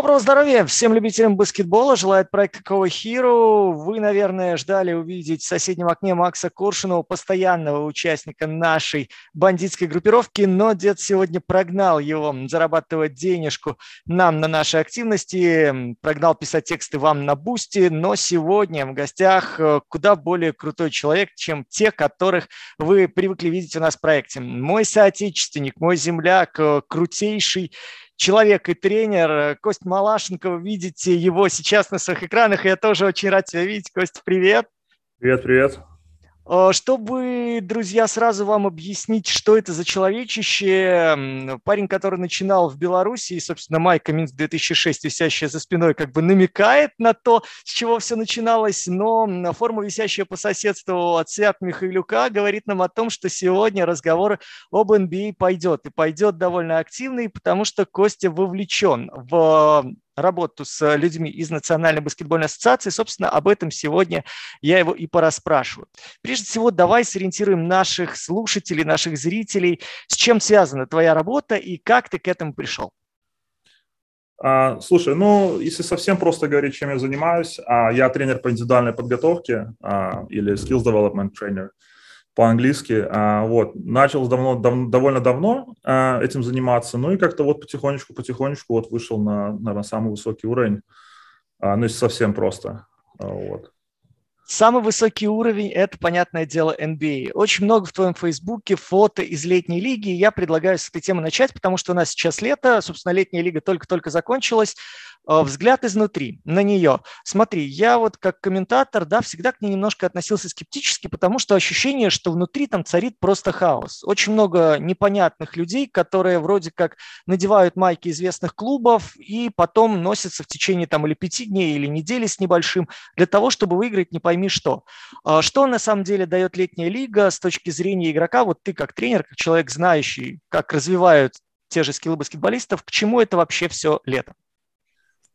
Доброго здоровья всем любителям баскетбола. Желает проект Какого Herro. Вы, наверное, ждали увидеть в соседнем окне Макса Коршунова, постоянного участника нашей бандитской группировки, но дед сегодня прогнал его зарабатывать денежку нам на нашей активности, прогнал писать тексты вам на Boosty, но сегодня в гостях э, куда более крутой человек, чем те, которых вы привыкли видеть у нас в проекте. Мой соотечественник, мой земляк, э, крутейший человек и тренер э, Кость Малашенко. Вы видите его сейчас на своих экранах. Я тоже очень рад тебя видеть. Кость, привет. Привет, привет. Э, чтобы, друзья, сразу вам объяснить, что это за человечище, парень, который начинал в Беларуси, и, собственно, Майка Минск 2006, висящая за спиной, как бы намекает на то, с чего все начиналось, но форма, висящая по соседству от Свят Михайлюка, говорит нам о том, что сегодня разговор об NBA пойдет, и пойдет довольно активный, потому что Костя вовлечен в работу с людьми из Национальной баскетбольной ассоциации. Собственно, об этом сегодня я его и пораспрашиваю. Прежде всего, давай сориентируем наших слушателей, наших зрителей, с чем связана твоя работа и как ты к этому пришел. А, слушай, ну, если совсем просто говорить, чем я занимаюсь, а, я тренер по индивидуальной подготовке а, или skills development trainer по-английски. А, вот. Начал давно, дав, довольно давно а, этим заниматься, ну и как-то вот потихонечку-потихонечку вот вышел на, на самый высокий уровень. А, ну, если совсем просто. Вот. Самый высокий уровень – это, понятное дело, NBA. Очень много в твоем фейсбуке фото из летней лиги. Я предлагаю с этой темы начать, потому что у нас сейчас лето, собственно, летняя лига только-только закончилась. Э, взгляд изнутри на нее. Смотри, я вот как комментатор, да, всегда к ней немножко относился скептически, потому что ощущение, что внутри там царит просто хаос. Очень много непонятных людей, которые вроде как надевают майки известных клубов и потом носятся в течение там или пяти дней, или недели с небольшим для того, чтобы выиграть не пойми что. А что на самом деле дает летняя лига с точки зрения игрока? Вот ты как тренер, как человек знающий, как развивают те же скиллы баскетболистов, к чему это вообще все лето?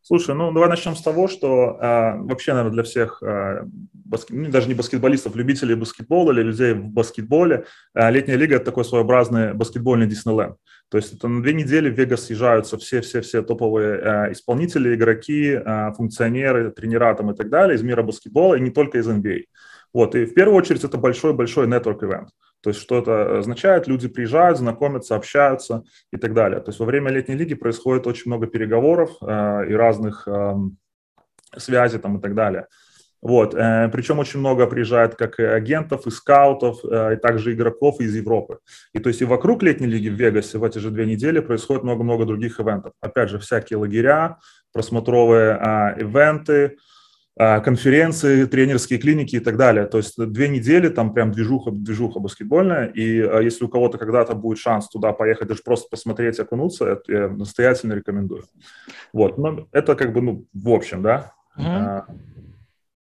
Слушай, ну давай начнем с того, что э, вообще, наверное, для всех, э, баскет, ну, даже не баскетболистов, любителей баскетбола или людей в баскетболе, э, летняя лига – это такой своеобразный баскетбольный Диснейленд. То есть это на две недели в Вегас съезжаются все-все-все топовые э, исполнители, игроки, э, функционеры, тренера там и так далее из мира баскетбола, и не только из NBA. Вот, и в первую очередь это большой-большой network-event. То есть что это означает? Люди приезжают, знакомятся, общаются и так далее. То есть во время летней лиги происходит очень много переговоров э, и разных э, связей там и так далее. Вот, э, причем очень много приезжает как и агентов, и скаутов, э, и также игроков из Европы. И то есть и вокруг летней лиги в Вегасе в эти же две недели происходит много-много других ивентов. Опять же, всякие лагеря, просмотровые э, ивенты, конференции, тренерские клиники и так далее. То есть две недели там прям движуха, движуха баскетбольная. И а, если у кого-то когда-то будет шанс туда поехать, даже просто посмотреть, окунуться, это я настоятельно рекомендую. Вот, но это как бы, ну, в общем, да. Mm-hmm.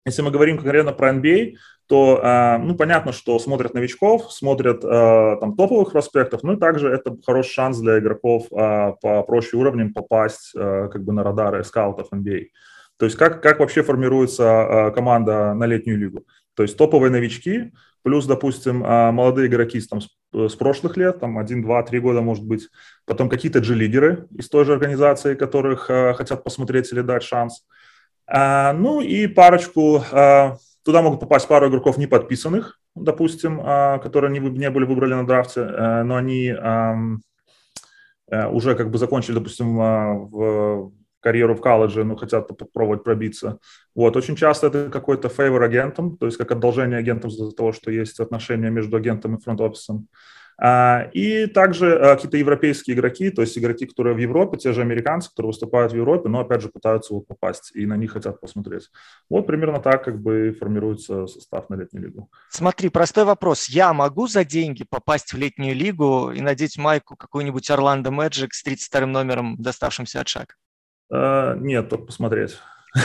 Если мы говорим конкретно про NBA, то, ну, понятно, что смотрят новичков, смотрят там топовых проспектов, ну и также это хороший шанс для игроков по проще уровням попасть как бы на радары скаутов NBA. То есть как, как вообще формируется а, команда на летнюю лигу? То есть топовые новички, плюс, допустим, а, молодые игроки там, с, прошлых лет, там 1, 2, 3 года, может быть, потом какие-то G-лидеры из той же организации, которых а, хотят посмотреть или дать шанс. Ну и парочку, туда могут попасть пару игроков не подписанных, допустим, которые не, были выбрали на драфте, но они уже как бы закончили, допустим, в карьеру в колледже, но хотят попробовать пробиться. Вот, очень часто это какой-то фейвор агентом, то есть как одолжение агентам за того, что есть отношения между агентом и фронт-офисом. А, и также а, какие-то европейские игроки, то есть игроки, которые в Европе, те же американцы, которые выступают в Европе, но опять же пытаются вот попасть и на них хотят посмотреть. Вот примерно так как бы формируется состав на летнюю лигу. Смотри, простой вопрос. Я могу за деньги попасть в летнюю лигу и надеть майку какую-нибудь Орландо Magic с 32 номером, доставшимся от Шага? Uh, нет, только посмотреть.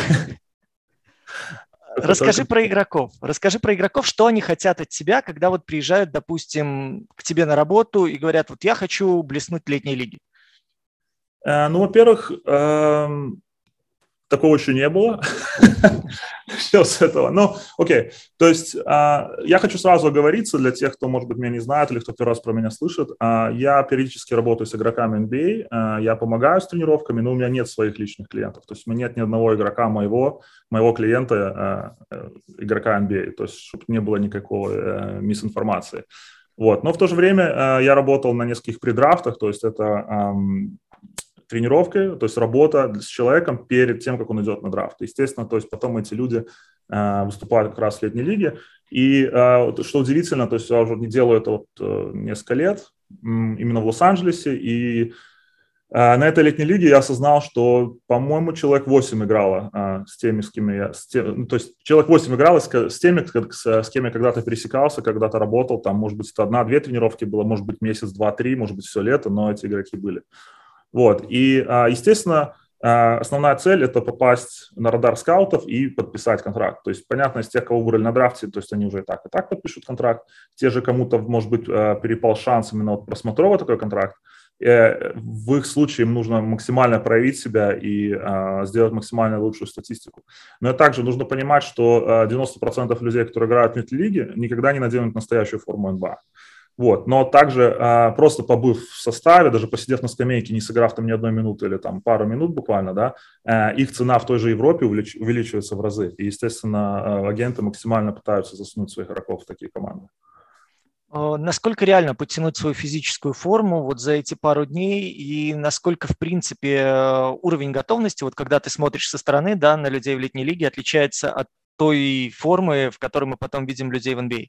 Расскажи про игроков. Расскажи про игроков, что они хотят от тебя, когда вот приезжают, допустим, к тебе на работу и говорят, вот я хочу блеснуть в летней лиге. Uh, ну, во-первых, такого еще не было. Все с этого. Ну, окей. То есть а, я хочу сразу оговориться для тех, кто, может быть, меня не знает или кто первый раз про меня слышит. А, я периодически работаю с игроками NBA, а, я помогаю с тренировками, но у меня нет своих личных клиентов. То есть у меня нет ни одного игрока моего, моего клиента, э, игрока NBA. То есть чтобы не было никакой э, мисинформации. Вот. Но в то же время э, я работал на нескольких предрафтах, то есть это тренировкой, то есть работа с человеком перед тем, как он идет на драфт. Естественно, то есть потом эти люди э, выступают как раз в летней лиге. И э, что удивительно, то есть я уже не делаю это вот э, несколько лет, именно в Лос-Анджелесе, и на этой летней лиге я осознал, что, по-моему, человек 8 играло с теми, с кем я... С тем, ну, то есть человек 8 играл с, с теми, с, с кем я когда-то пересекался, когда-то работал. Там, может быть, это одна-две тренировки было, может быть, месяц, два, три, может быть, все лето, но эти игроки были. Вот. И, а, естественно, а, основная цель – это попасть на радар скаутов и подписать контракт. То есть, понятно, из тех, кого выбрали на драфте, то есть они уже и так, и так подпишут контракт. Те же кому-то, может быть, а, перепал шанс именно от просмотрового такой контракт. Э, в их случае им нужно максимально проявить себя и сделать максимально лучшую статистику. Но также нужно понимать, что 90% людей, которые играют в лиге, никогда не наденут настоящую форму НБА. Вот. Но также а, просто побыв в составе, даже посидев на скамейке, не сыграв там ни одной минуты или там пару минут буквально, да, а, их цена в той же Европе увелич, увеличивается в разы. И, естественно, а, агенты максимально пытаются засунуть своих игроков в такие команды. Насколько реально подтянуть свою физическую форму вот за эти пару дней и насколько, в принципе, уровень готовности, вот когда ты смотришь со стороны да, на людей в летней лиге, отличается от той формы, в которой мы потом видим людей в NBA?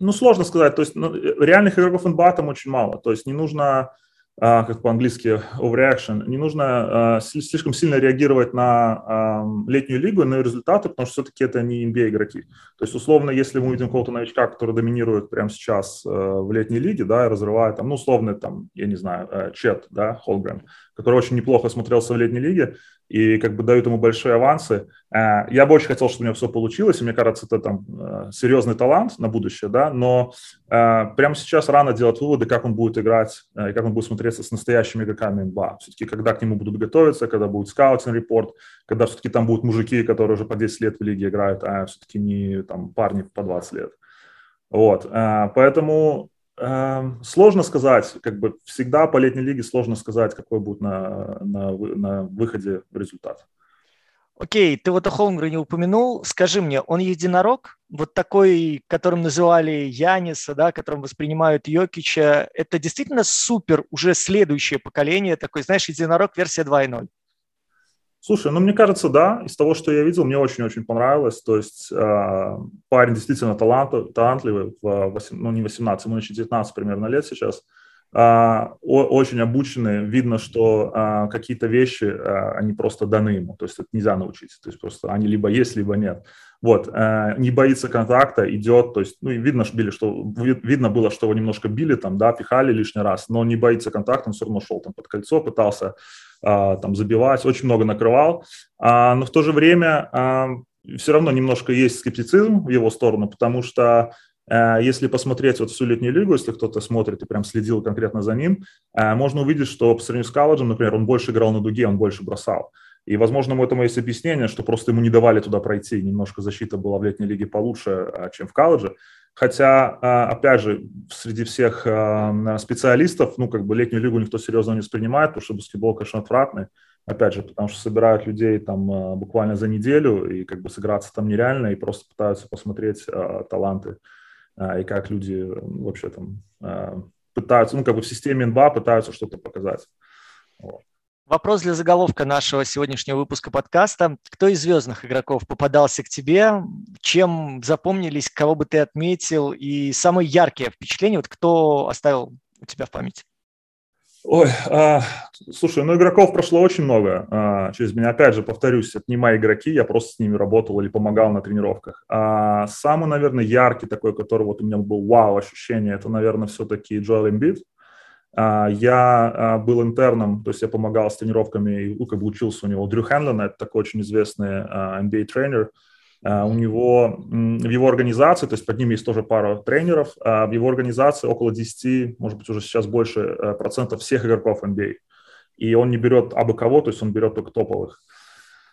Ну, сложно сказать. То есть ну, реальных игроков НБА там очень мало. То есть не нужно, а, как по-английски, overreaction, не нужно а, слишком сильно реагировать на летнюю лигу, на результаты, потому что все-таки это не NBA игроки. То есть, условно, если мы видим какого-то новичка, который доминирует прямо сейчас а, в летней лиге, да, и разрывает там, ну, условно, там, я не знаю, э, Чет, да, Холгрен, который очень неплохо смотрелся в летней лиге, и как бы дают ему большие авансы. Э, я бы очень хотел, чтобы у него все получилось, и мне кажется, это там э, серьезный талант на будущее, да, но э, прямо сейчас рано делать выводы, как он будет играть и как он будет смотреться с настоящими игроками НБА. Все-таки когда к нему будут готовиться, когда будет скаутинг репорт, когда все-таки там будут мужики, которые уже по 10 лет в лиге играют, а все-таки не там парни по 20 лет. Вот, поэтому сложно сказать, как бы всегда по летней лиге сложно сказать, какой будет на, на, на выходе результат. Окей, ты вот о Холмгрене упомянул. Скажи мне, он единорог? Вот такой, которым называли Яниса, да, которым воспринимают Йокича, это действительно супер уже следующее поколение, такой, знаешь, единорог версия 2.0? Слушай, ну мне кажется, да, из того, что я видел, мне очень-очень понравилось. То есть э, парень действительно талант, талантливый, в 8, ну не 18, ему еще 19 примерно лет сейчас. Э, очень обученный, видно, что э, какие-то вещи, э, они просто даны ему, то есть это нельзя научиться, то есть просто они либо есть, либо нет. Вот, э, не боится контакта, идет, то есть, ну, и видно, что били, что, видно было, что его немножко били там, да, пихали лишний раз, но не боится контакта, он все равно шел там под кольцо, пытался а, там забивать, очень много накрывал, а, но в то же время а, все равно немножко есть скептицизм в его сторону, потому что если посмотреть вот всю летнюю лигу, если кто-то смотрит и прям следил конкретно за ним, можно увидеть, что по сравнению с колледжем, например, он больше играл на дуге, он больше бросал. И, возможно, этому есть объяснение, что просто ему не давали туда пройти. Немножко защита была в летней лиге получше, чем в колледже. Хотя, а, опять же, среди всех а, специалистов, ну, как бы летнюю лигу никто серьезно не воспринимает, потому что баскетбол, конечно, отвратный. Опять же, потому что собирают людей там а, буквально за неделю, и как бы сыграться там нереально, и просто пытаются посмотреть таланты, и как люди вообще там пытаются, ну, как бы в системе НБА пытаются что-то показать. Вопрос для заголовка нашего сегодняшнего выпуска подкаста. Кто из звездных игроков попадался к тебе? Чем запомнились, кого бы ты отметил? И самые яркие впечатления, вот кто оставил у тебя в памяти? Ой, а, слушай, ну игроков прошло очень много а, через меня. Опять же, повторюсь, это не мои игроки, я просто с ними работал или помогал на тренировках. А, самый, наверное, яркий такой, который вот у меня был вау ощущение, это, наверное, все-таки Джоэл Эмбит. А, я а, был интерном, то есть я помогал с тренировками и ну, как бы учился у него. Дрю Хенлен, это такой очень известный NBA-тренер. А, у него, в его организации, то есть под ним есть тоже пара тренеров, в его организации около 10, может быть, уже сейчас больше э, процентов всех игроков NBA. и он не берет абы кого, то есть он берет только топовых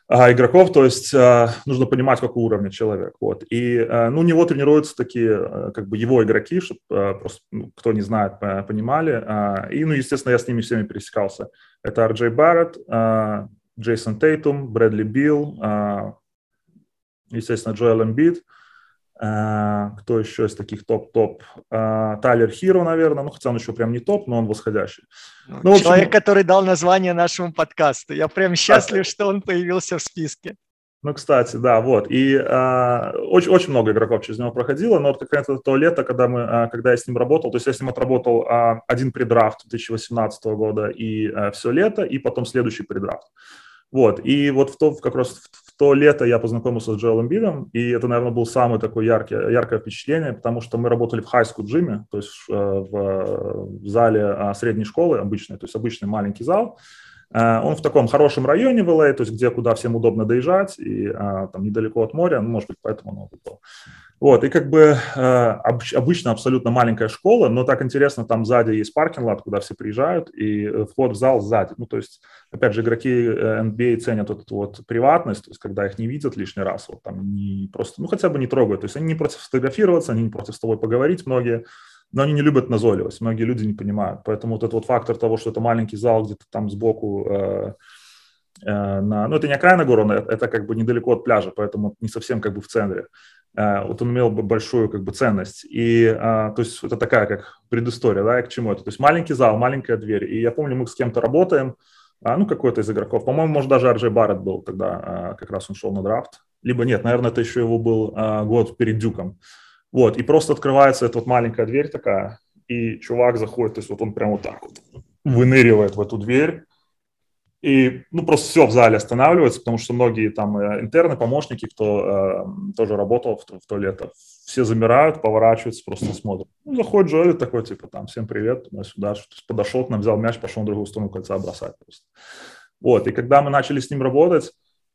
а, игроков, то есть а, нужно понимать, какого уровня человек. Вот. И а, ну, у него тренируются такие, как бы его игроки, чтобы просто, ну, кто не знает, понимали. И, ну, естественно, я с ними всеми пересекался. Это Арджей Барретт, Джейсон Тейтум, Брэдли Билл, естественно, Джоэл Эмбит – Э, кто еще из таких топ-топ? Э, Тайлер Хиро, наверное, ну хотя он еще прям не топ, но он восходящий. Ну, ну, Человек, общем... который дал название нашему подкасту. Я прям счастлив, что он появился в списке. Ну, кстати, да, вот. И э, очень, очень много игроков через него проходило, но вот как раз то лето, когда, мы, э, когда я с ним работал, то есть я с ним отработал э, один предрафт 2018 года и э, все лето, и потом следующий предрафт. Вот, и вот в то, как раз в то лето я познакомился с Джоэлом Бидом, и это, наверное, был самое такое яркое, яркое впечатление, потому что мы работали в school джиме, то есть э, в, в зале а, средней школы обычной, то есть обычный маленький зал. Э, он в таком хорошем районе в LA, то есть где, куда всем удобно доезжать, и а, там недалеко от моря, ну, может быть, поэтому он был. Вот, и как бы э, обычно абсолютно маленькая школа, но так интересно, там сзади есть паркинг-лот, куда все приезжают, и э, вход в зал сзади. Ну, то есть, опять же, игроки NBA э, ценят вот эту вот приватность, то есть, когда их не видят лишний раз, вот там не просто, ну, хотя бы не трогают. То есть, они не против сфотографироваться, они не против с тобой поговорить многие, но они не любят назойливость, многие люди не понимают. Поэтому вот этот вот фактор того, что это маленький зал где-то там сбоку, э, э, на, ну, это не окраина города, это как бы недалеко от пляжа, поэтому не совсем как бы в центре. Э, вот он имел большую как бы ценность. И, э, то есть, это такая как предыстория, да, к чему это. То есть, маленький зал, маленькая дверь. И я помню, мы с кем-то работаем, а, ну, какой-то из игроков. По-моему, может, даже Арджей Барретт был тогда, э, как раз он шел на драфт. Либо нет, наверное, это еще его был год перед Дюком. Вот, и просто открывается эта вот маленькая дверь такая, и чувак заходит, то есть вот он прям вот так вот выныривает в эту дверь, и ну, просто все в зале останавливается, потому что многие там э, интерны, помощники, кто э, тоже работал в, в то лето, все замирают, поворачиваются, просто смотрят. Ну, заходит Джоэли такой, типа, там, всем привет, туда-сюда. Подошел к нам, взял мяч, пошел на другую сторону кольца бросать просто. Вот, и когда мы начали с ним работать,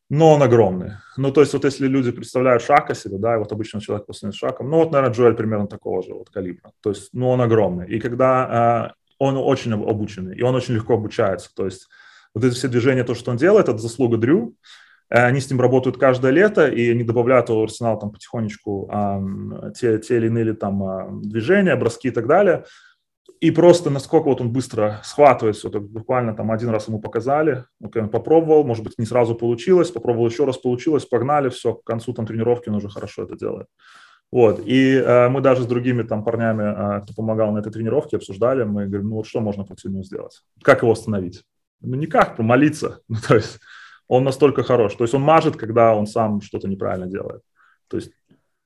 но он огромный. Ну, то есть вот если люди представляют шака себе, да, и вот обычно человек после шагом, ну, вот, наверное, Джоэль примерно такого же вот калибра. То есть, ну, он огромный. И когда э, он очень обученный, и он очень легко обучается, то есть вот эти все движения, то, что он делает, это заслуга Дрю. Э, они с ним работают каждое лето, и они добавляют в арсенал там потихонечку э, те, те или иные там э, движения, броски и так далее. И просто насколько вот он быстро схватывается, вот буквально там один раз ему показали, он попробовал, может быть, не сразу получилось, попробовал еще раз, получилось, погнали, все, к концу там тренировки он уже хорошо это делает. Вот, и э, мы даже с другими там парнями, э, кто помогал на этой тренировке, обсуждали, мы говорим, ну вот что можно против него сделать, как его остановить? Ну, никак, помолиться. Ну, то есть он настолько хорош. То есть он мажет, когда он сам что-то неправильно делает. То есть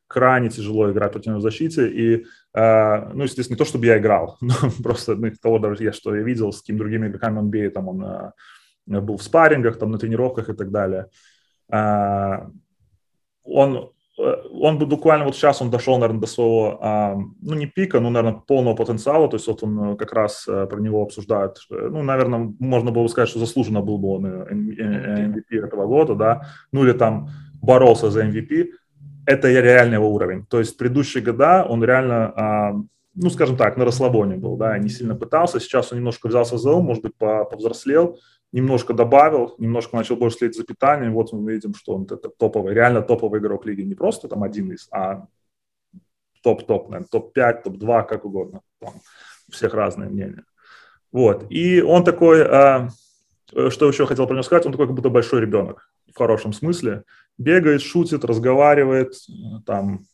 крайне тяжело играть против него в защите. И, э, ну, естественно, не то, чтобы я играл, но просто ну, того даже я, что я видел, с какими другими игроками бей, там он э, был в спаррингах, там на тренировках и так далее. Э, он Э, он буквально вот сейчас он дошел, наверное, до своего, а, ну, не пика, но, наверное, полного потенциала, то есть вот он э, как раз э, про него обсуждает, ну, наверное, можно было бы сказать, что заслуженно был бы он MVP этого года, да, ну, или там боролся за MVP, это реальный его уровень, то есть предыдущие года он реально, а, ну, скажем так, на расслабоне был, да, не сильно пытался, сейчас он немножко взялся за ум, может быть, повзрослел, немножко добавил, немножко начал больше следить за питанием. Вот мы видим, что он это топовый, реально топовый игрок лиги. Не просто там один из, а топ-топ, наверное, топ-5, топ-2, как угодно. Там у всех разные мнения. Вот. И он такой, э, что еще хотел про него сказать, он такой как будто большой ребенок в хорошем смысле. Бегает, шутит, разговаривает, там,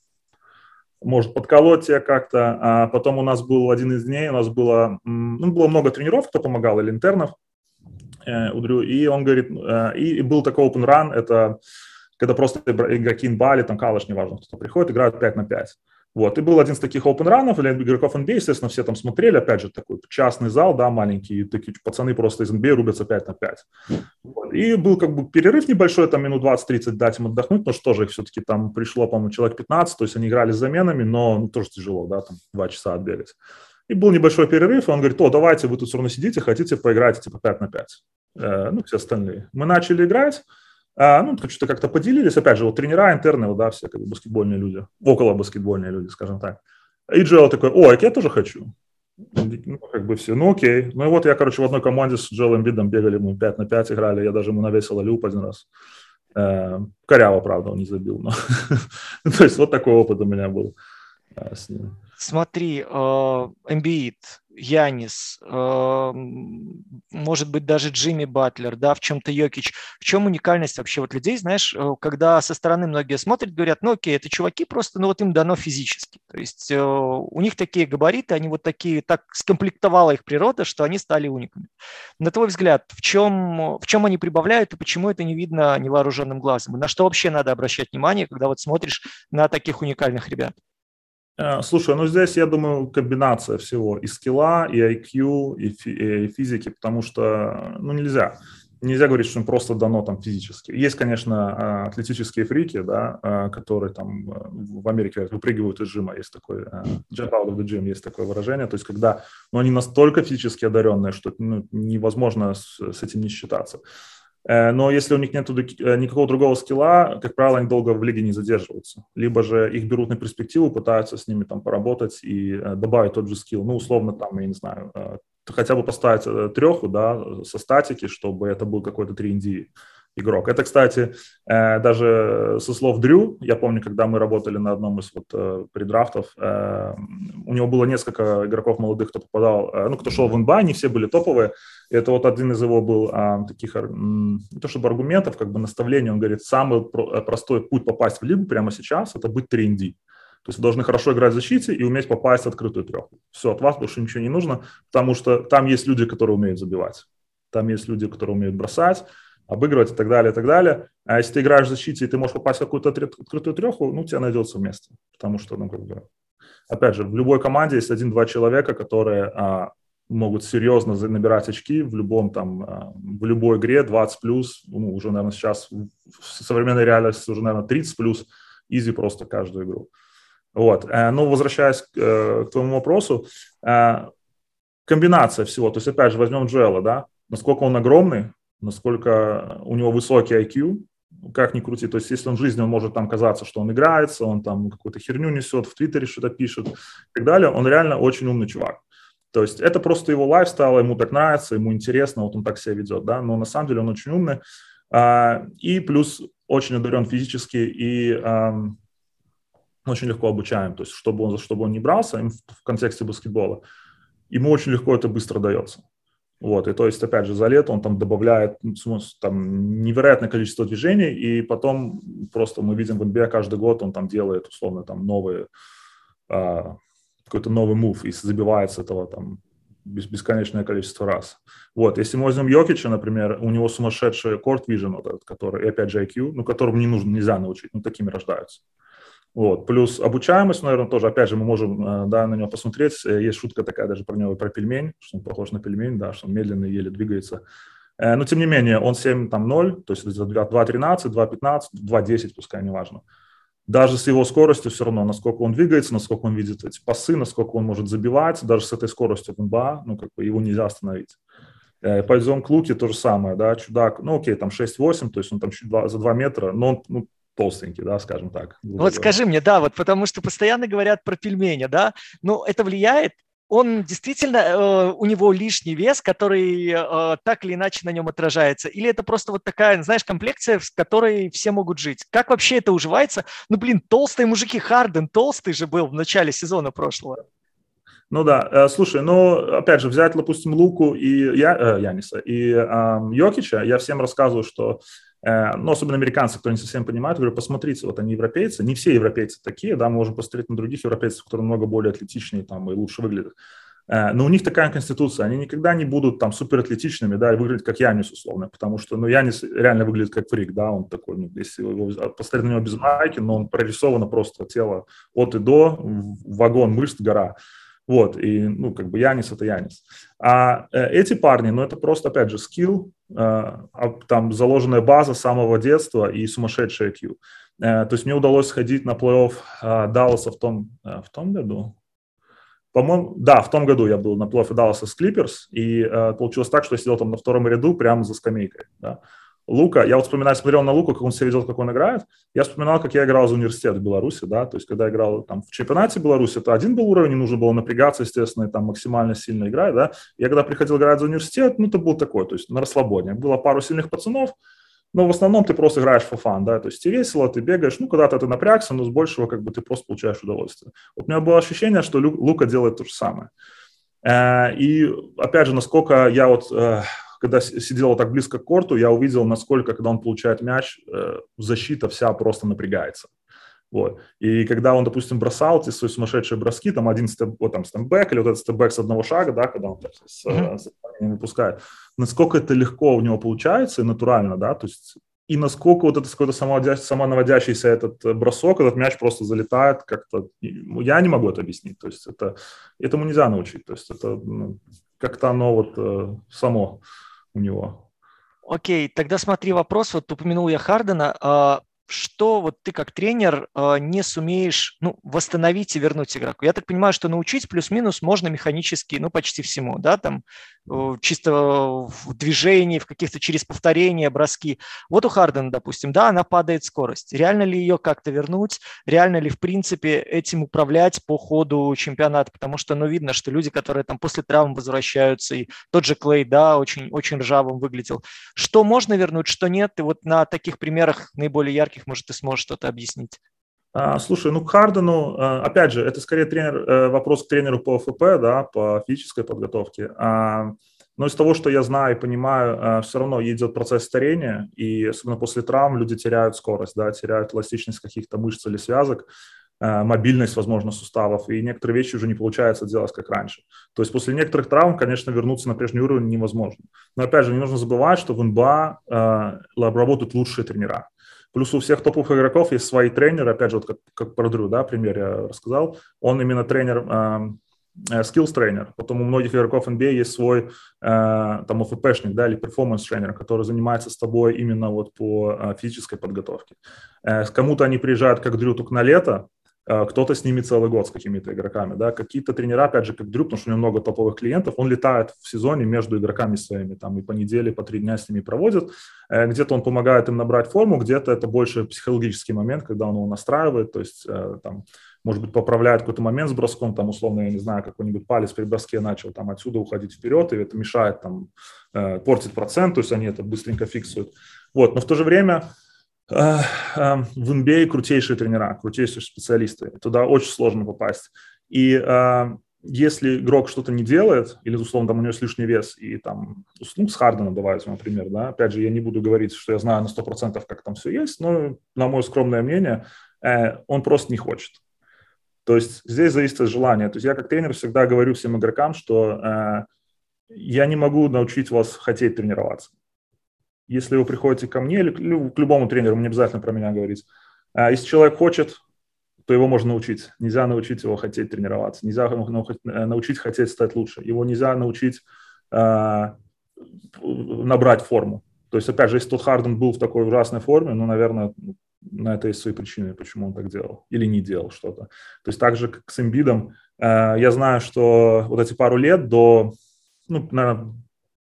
может подколоть тебя как-то. А потом у нас был один из дней, у нас было, ну, было много тренеров, кто помогал, или интернов. Э, Удрю, и он говорит, э, и был такой open run, это когда просто игроки инбали, там калаш, неважно, кто приходит, играют 5 на 5. Вот, и был один из таких open ранов для игроков NBA, естественно, все там смотрели, опять же, такой частный зал, да, маленький, и такие пацаны просто из NBA рубятся 5 на 5. Вот. И был как бы перерыв небольшой, там минут 20-30 дать им отдохнуть, но что же их все-таки там пришло, по-моему, человек 15, то есть они играли с заменами, но ну, тоже тяжело, да, там 2 часа отбегать. И был небольшой перерыв, и он говорит, о, давайте вы тут все равно сидите, хотите поиграть, типа 5 на 5. Э, ну, все остальные. Мы начали играть, а, ну, что-то как-то поделились, опять же, вот тренера, интерны, вот, да, все как бы баскетбольные люди, около баскетбольные люди, скажем так. И Джоэл такой, о, я тоже хочу. Ну, как бы все. Ну, окей. Ну, и вот я, короче, в одной команде с Джоэлом Бидом бегали, мы 5 на 5 играли. Я даже ему навесил люп один раз. Э, коряво, правда, он не забил. Но... То есть вот такой опыт у меня был э, с ним. Смотри, Эмбиит, Янис, может быть, даже Джимми Батлер, да, в чем-то Йокич. В чем уникальность вообще вот людей, знаешь, э, когда со стороны многие смотрят, говорят, ну окей, это чуваки просто, ну вот им дано физически. То есть э, у них такие габариты, они вот такие, так скомплектовала их природа, что они стали униками. На твой взгляд, в чем, в чем они прибавляют и почему это не видно невооруженным глазом? На что вообще надо обращать внимание, когда вот смотришь на таких уникальных ребят? Э, слушай, ну здесь, я думаю, комбинация всего. И скилла, и IQ, и, фи- и физики, потому что, ну, нельзя. Нельзя говорить, что им просто дано там физически. Есть, конечно, а, атлетические фрики, да, а, которые там э, в Америке выпрыгивают из жима, есть такое, э, jump out of the gym, есть такое выражение. То есть, когда ну, они настолько физически одаренные, что ну, невозможно с, с этим не считаться. Э, но если у них нет э, никакого другого скилла, как правило, они долго в лиге не задерживаются. Либо же их берут на перспективу, пытаются с ними там поработать и э, добавить тот же скилл. Ну, условно, там, я не знаю, хотя бы поставить треху, да, со статики, чтобы это был какой-то 3 игрок. Это, кстати, э, даже со слов Дрю, я помню, когда мы работали на одном из вот э, предрафтов, э, у него было несколько игроков молодых, кто попадал, ну, кто шел в НБА, они все были топовые. И это вот один из его был а, таких, не то чтобы аргументов, как бы наставлений, он говорит, самый простой путь попасть в лигу прямо сейчас – это быть 3 то есть вы должны хорошо играть в защите и уметь попасть в открытую треху. Все, от вас больше ничего не нужно, потому что там есть люди, которые умеют забивать. Там есть люди, которые умеют бросать, обыгрывать и так далее, и так далее. А если ты играешь в защите, и ты можешь попасть в какую-то открытую треху, ну, тебе найдется место. Потому что, ну, как бы, опять же, в любой команде есть один-два человека, которые а, могут серьезно набирать очки в любом там, а, в любой игре 20 плюс, ну, уже, наверное, сейчас в современной реальности уже, наверное, 30 плюс, изи просто каждую игру. Вот. Э, ну, возвращаясь к, э, к твоему вопросу, э, комбинация всего, то есть, опять же, возьмем Джоэла, да, насколько он огромный, насколько у него высокий IQ, как ни крути. То есть, если он в жизни, он может там казаться, что он играется, он там какую-то херню несет, в Твиттере что-то пишет и так далее, он реально очень умный чувак. То есть это просто его лайфстайл, ему так нравится, ему интересно, вот он так себя ведет, да, но на самом деле он очень умный. А, и плюс очень одарен физически и очень легко обучаем. То есть чтобы он, чтобы он не брался в контексте баскетбола, ему очень легко это быстро дается. Вот, и то есть, опять же, за лето он там добавляет там, невероятное количество движений, и потом просто мы видим в NBA каждый год он там делает, условно, там новые, а, какой-то новый мув, и забивается этого там бесконечное количество раз. Вот, если мы возьмем Йокича, например, у него сумасшедший корт vision, вот который, и опять же IQ, ну, которым не нужно, нельзя научить, ну, такими рождаются. Вот. Плюс обучаемость, наверное, тоже, опять же, мы можем э, да, на него посмотреть. Э, есть шутка такая даже про него, про пельмень, что он похож на пельмень, да, что он медленно еле двигается. Э, но, тем не менее, он 7, там, 0, то есть 2.13, 2.15, 2.10, пускай, неважно. Даже с его скоростью все равно, насколько он двигается, насколько он видит эти пасы, насколько он может забивать, даже с этой скоростью в НБА, ну, как бы его нельзя остановить. Пойдем к Луке, то же самое, да, чудак, ну, окей, там 6-8, то есть он там чуть 2, за 2 метра, но он ну, толстенький, да, скажем так. Вот скажи мне, да, вот потому что постоянно говорят про пельмени, да, ну это влияет, он действительно, э, у него лишний вес, который э, так или иначе на нем отражается? Или это просто вот такая, знаешь, комплекция, с которой все могут жить? Как вообще это уживается? Ну, блин, толстые мужики, Харден толстый же был в начале сезона прошлого. Ну да, э, слушай, ну опять же, взять, допустим, Луку и я, э, Яниса и э, Йокича, я всем рассказываю, что но особенно американцы, кто не совсем понимает, говорю, посмотрите, вот они европейцы, не все европейцы такие, да, мы можем посмотреть на других европейцев, которые много более атлетичнее там и лучше выглядят. Э, но у них такая конституция, они никогда не будут там суператлетичными, да, и выглядеть как Янис условно, потому что, ну, Янис реально выглядит как фрик, да, он такой, ну, если его посмотреть на него без майки, но он прорисовано просто тело от и до, вагон мышц, гора. Вот, и, ну, как бы Янис – это Янис. А э, эти парни, ну, это просто, опять же, скилл, э, там заложенная база самого детства и сумасшедший IQ. Э, то есть мне удалось сходить на плей-офф Далласа в том, в том году, по-моему, да, в том году я был на плей-оффе Далласа с Клиперс, и э, получилось так, что я сидел там на втором ряду прямо за скамейкой, да. Лука, я вот вспоминаю, смотрел на Луку, как он себя ведет, как он играет. Я вспоминал, как я играл за университет в Беларуси, да, то есть когда играл там в чемпионате Беларуси, это один был уровень, нужно было напрягаться, естественно, и там максимально сильно играть, да. Я когда приходил играть за университет, ну, это был такой, то есть на расслабоне. Было пару сильных пацанов, но в основном ты просто играешь for fun, да, то есть тебе весело, ты бегаешь, ну, когда-то ты напрягся, но с большего как бы ты просто получаешь удовольствие. Вот у меня было ощущение, что Лука делает то же самое. Э, и, опять же, насколько я вот э, когда сидел так близко к корту, я увидел, насколько, когда он получает мяч, э, защита вся просто напрягается. Вот. И когда он, допустим, бросал эти свои сумасшедшие броски, там один степ, вот там степбэк или вот этот степбэк с одного шага, да, когда он так, с, mm-hmm. с, выпускает, насколько это легко у него получается и натурально, да, то есть и насколько вот это какой-то самонаводящийся этот э, бросок, этот мяч просто залетает как-то, я не могу это объяснить, то есть это, этому нельзя научить, то есть это ну, как-то оно вот э, само у него. Окей, тогда смотри вопрос, вот упомянул я Хардена, а, что вот ты как тренер э, не сумеешь ну, восстановить и вернуть игроку? Я так понимаю, что научить плюс-минус можно механически, ну, почти всему, да, там э, чисто в движении, в каких-то через повторения, броски. Вот у Хардена, допустим, да, она падает скорость. Реально ли ее как-то вернуть? Реально ли, в принципе, этим управлять по ходу чемпионата? Потому что, ну, видно, что люди, которые там после травм возвращаются, и тот же Клей, да, очень, очень ржавым выглядел. Что можно вернуть, что нет? И вот на таких примерах наиболее ярких ярких, может, ты сможешь что-то объяснить? А, слушай, ну к Хардену, а, опять же, это скорее тренер, э, вопрос к тренеру по ФП, да, по физической подготовке. А, но из того, что я знаю и понимаю, все равно идет процесс старения, и особенно после травм люди теряют скорость, да, теряют эластичность каких-то мышц или связок, мобильность, возможно, суставов, и некоторые вещи уже не получается делать, как раньше. То есть после некоторых травм, конечно, вернуться на прежний уровень невозможно. Но опять же, не нужно забывать, что в НБА э, работают лучшие тренера. Плюс у всех топовых игроков есть свои тренеры, опять же, вот как, как про Дрю, да, пример я рассказал, он именно тренер, э, skills тренер. Потом у многих игроков NBA есть свой э, там ОФПшник, да, или перформанс тренер, который занимается с тобой именно вот по э, физической подготовке. Кому-то они приезжают как Дрю только на лето, а, кто-то с ними целый год с какими-то игроками, да, какие-то тренера, опять же, как Дрюк, потому что у него много топовых клиентов, он летает в сезоне между игроками своими, там, и по неделе, по три дня с ними проводит, э, где-то он помогает им набрать форму, где-то это больше психологический момент, когда он его настраивает, то есть, э, там, может быть, поправляет какой-то момент с броском, там, условно, я не знаю, какой-нибудь палец при броске начал там отсюда уходить вперед, и это мешает, там, э, портит процент, то есть они это быстренько фиксируют. Вот, но в то же время Э, в NBA крутейшие тренера, крутейшие специалисты. Туда очень сложно попасть. И если игрок что-то не делает, или, условно, там у него лишний вес, и там, ну, с Харденом давай возьмем например, да, опять же, я не буду говорить, что я знаю на 100% как там все есть, но, на мое скромное мнение, э, он просто не хочет. То есть здесь зависит от желания. То есть я как тренер всегда говорю всем игрокам, что э, я не могу научить вас хотеть тренироваться. Если вы приходите ко мне или к любому тренеру, не обязательно про меня говорить. А если человек хочет, то его можно научить. Нельзя научить его хотеть тренироваться, нельзя э, научить хотеть стать лучше. Его нельзя научить э, набрать форму. То есть, опять же, если Харден был в такой ужасной форме, ну, наверное, на это есть свои причины, почему он так делал или не делал что-то. То есть, так же, как с Эмбидом, э, я знаю, что вот эти пару лет до, ну, наверное,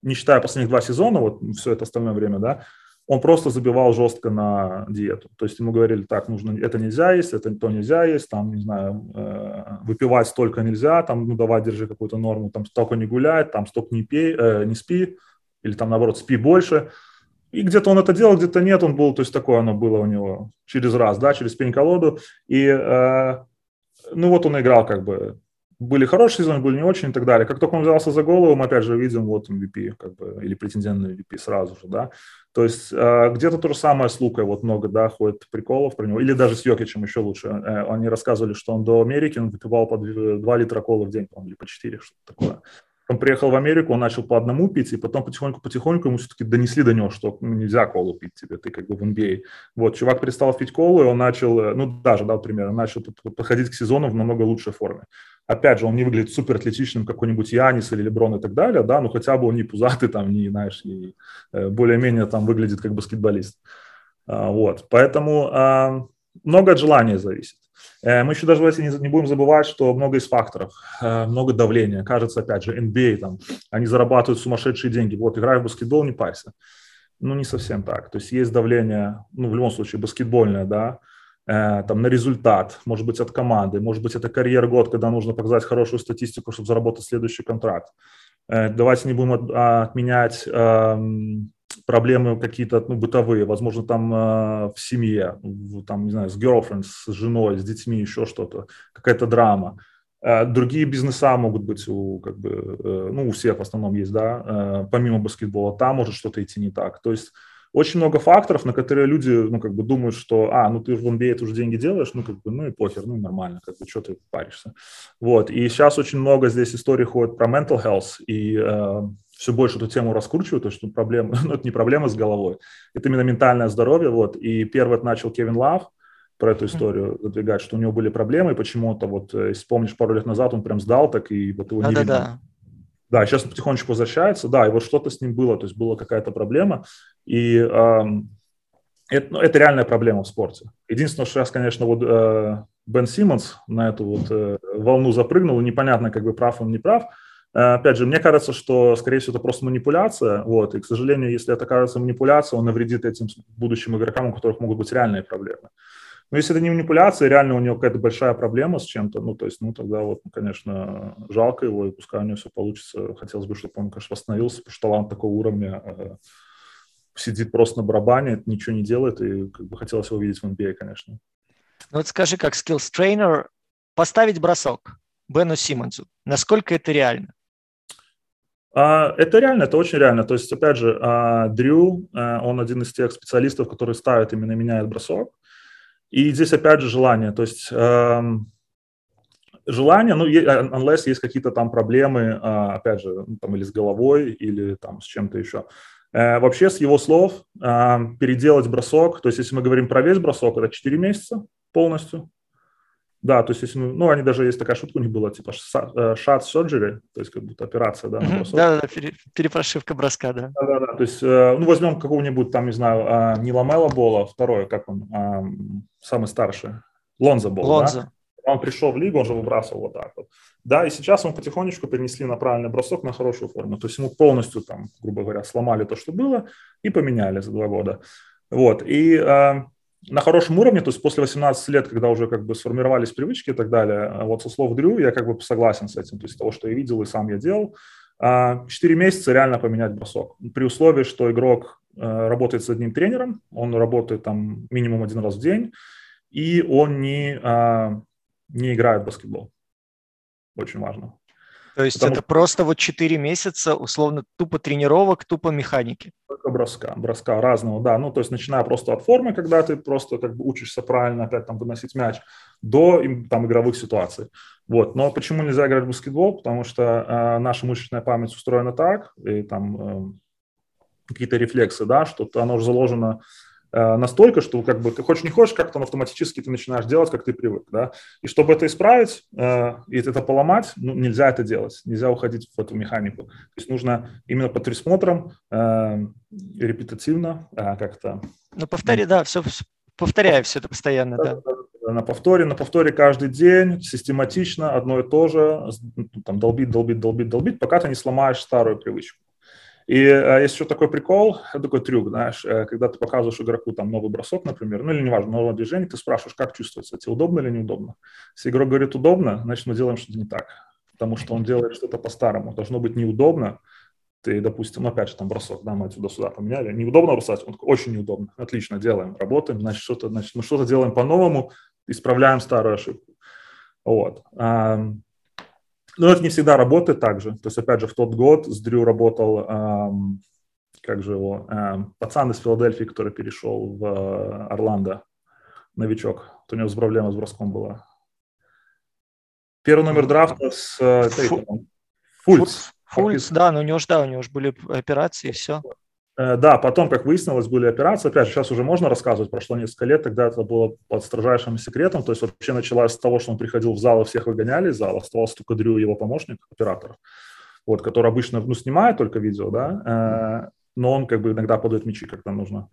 не считая последних два сезона, вот все это остальное время, да, он просто забивал жестко на диету. То есть ему говорили, так, нужно, это нельзя есть, это то нельзя есть, там, не знаю, э, выпивать столько нельзя, там, ну, давай, держи какую-то норму, там, столько не гулять, там, столько не пей, э, не спи, или там, наоборот, спи больше. И где-то он это делал, где-то нет, он был, то есть такое оно было у него через раз, да, через пень-колоду. И, э, ну, вот он играл как бы были хорошие сезоны, были не очень и так далее. Как только он взялся за голову, мы опять же видим вот MVP, как бы, или претендент на MVP сразу же, да. То есть э, где-то то же самое с Лукой, вот много, да, ходит приколов про него, или даже с Йокичем еще лучше. Э, они рассказывали, что он до Америки, он выпивал по 2 литра колы в день, по или по 4, что-то такое. Он приехал в Америку, он начал по одному пить, и потом потихоньку-потихоньку ему все-таки донесли до него, что ну, нельзя колу пить тебе, ты как бы в NBA. Вот, чувак перестал пить колу, и он начал, э, ну, даже, да, пример, начал подходить к сезону в намного лучшей форме. Опять же, он не выглядит супер атлетичным, какой-нибудь Янис или Леброн и так далее, да, но хотя бы он не пузатый, там, не, знаешь, не, э, более-менее там выглядит как баскетболист. А, вот, поэтому а, много от желания зависит. Э, мы еще даже не, не будем забывать, что много из факторов, э, много давления. Кажется, опять же, NBA, там, они зарабатывают сумасшедшие деньги. Вот, играй в баскетбол, не парься. Ну, не совсем так. То есть есть давление, ну, в любом случае, баскетбольное, да, э, там, на результат, может быть, от команды, может быть, это карьер-год, когда нужно показать хорошую статистику, чтобы заработать следующий контракт. Давайте не будем а, отменять э, проблемы какие-то ну, бытовые, возможно, там э, в семье, там, не знаю, с girlfriend, с женой, с детьми, еще что-то, какая-то драма. Э, другие бизнеса могут быть у, как бы, э, ну, у всех в основном есть, да, э, помимо баскетбола, там может что-то идти не так. То есть очень много факторов, на которые люди, ну, как бы думают, что, а, ну, ты в NBA ты уже деньги делаешь, ну, как бы, ну, и похер, ну, нормально, как бы, что ты паришься. Вот, и сейчас очень много здесь историй ходит про mental health, и э, все больше эту тему раскручивают, то, что проблема, ну, это не проблема с головой, это именно ментальное здоровье, вот, и первый начал Кевин Лав, про эту историю задвигать, что у него были проблемы, и почему-то вот, э, если помнишь, пару лет назад он прям сдал так, и вот его да, не да, видно. Да. Да, сейчас он потихонечку возвращается, да, и вот что-то с ним было, то есть была какая-то проблема, и эм, это, ну, это реальная проблема в спорте. Единственное, что сейчас, конечно, вот э, Бен Симмонс на эту вот э, волну запрыгнул, и непонятно, как бы прав он, не прав. Э, опять же, мне кажется, что, скорее всего, это просто манипуляция, вот, и, к сожалению, если это кажется манипуляцией, он навредит этим будущим игрокам, у которых могут быть реальные проблемы. Но если это не манипуляция, реально у него какая-то большая проблема с чем-то, ну, то есть, ну, тогда вот, ну, конечно, жалко его, и пускай у него все получится. Хотелось бы, чтобы он, конечно, восстановился, потому что талант такого уровня э, сидит просто на барабане, ничего не делает, и как бы хотелось его видеть в NBA, конечно. Ну вот скажи, как skills trainer, поставить бросок Бену Симмонсу, насколько это реально? А, это реально, это очень реально. То есть, опять же, а, Дрю, а, он один из тех специалистов, которые ставят именно меняет бросок. И здесь опять же желание, то есть эм, желание, ну, unless есть какие-то там проблемы, э, опять же, ну, там или с головой, или там с чем-то еще. Э, вообще, с его слов, э, переделать бросок, то есть если мы говорим про весь бросок, это 4 месяца полностью, да, то есть, если, ну, они даже, есть такая шутка у них была, типа shot surgery, то есть, как будто операция, да. Да, да, перепрошивка броска, да. Да, да, да, то есть, э, ну, возьмем какого-нибудь, там, не знаю, а, не Ламела Бола, второй, как он, а, самый старший, Лонза Бол, Лонза. да? Он пришел в лигу, он же выбрасывал вот так вот. Да, и сейчас он потихонечку перенесли на правильный бросок, на хорошую форму. То есть ему полностью там, грубо говоря, сломали то, что было, и поменяли за два года. Вот, и а, на хорошем уровне, то есть после 18 лет, когда уже как бы сформировались привычки и так далее, а вот со слов Дрю я как бы согласен с этим, то есть того, что я видел и сам я делал, 4 а, месяца реально поменять бросок. При условии, что игрок э, работает с одним тренером, он работает там минимум один раз в день, и он не, а, не играет в баскетбол. Очень важно. То есть Потому... это просто вот 4 месяца, условно, тупо тренировок, тупо механики. Только броска, броска разного, да. Ну, то есть начиная просто от формы, когда ты просто как бы учишься правильно опять там выносить мяч, до там игровых ситуаций. Вот. Но почему нельзя играть в баскетбол? Потому что э, наша мышечная память устроена так, и там э, какие-то рефлексы, да, что оно уже заложено настолько, что как бы ты хочешь не хочешь, как-то автоматически ты начинаешь делать, как ты привык, да. И чтобы это исправить э, и это поломать, ну, нельзя это делать, нельзя уходить в эту механику. То есть нужно именно под присмотром э, репетативно э, как-то. Ну повтори, да, все повторяю все это постоянно, да. да. На повторе, на повторе каждый день, систематично, одно и то же, ну, там долбить, долбить, долбить, долбить, пока ты не сломаешь старую привычку. И а, есть еще такой прикол, такой трюк, знаешь, э, когда ты показываешь игроку там новый бросок, например, ну или неважно, новое движение, ты спрашиваешь, как чувствуется, тебе удобно или неудобно. Если игрок говорит удобно, значит мы делаем что-то не так, потому что он делает что-то по-старому. Должно быть неудобно, ты, допустим, ну, опять же, там бросок, да, мы отсюда сюда поменяли, неудобно бросать, он такой, очень неудобно, отлично, делаем, работаем, значит, что-то, значит, мы что-то делаем по-новому, исправляем старую ошибку. Вот. Но это не всегда работает так же. То есть, опять же, в тот год с Дрю работал, эм, как же его, эм, пацан из Филадельфии, который перешел в э, Орландо, новичок. У него с проблема с броском была. Первый номер драфта с э, Фульц. Фульц, да, но у него же, да, у него же были операции и все. Э, да, потом, как выяснилось, были операции. Опять же, сейчас уже можно рассказывать, прошло несколько лет, тогда это было под строжайшим секретом. То есть вообще началось с того, что он приходил в зал и всех выгоняли из зала. Оставался только Дрю, его помощник, оператор, вот, который обычно ну, снимает только видео, да, э, но он как бы иногда подает мячи, когда нужно.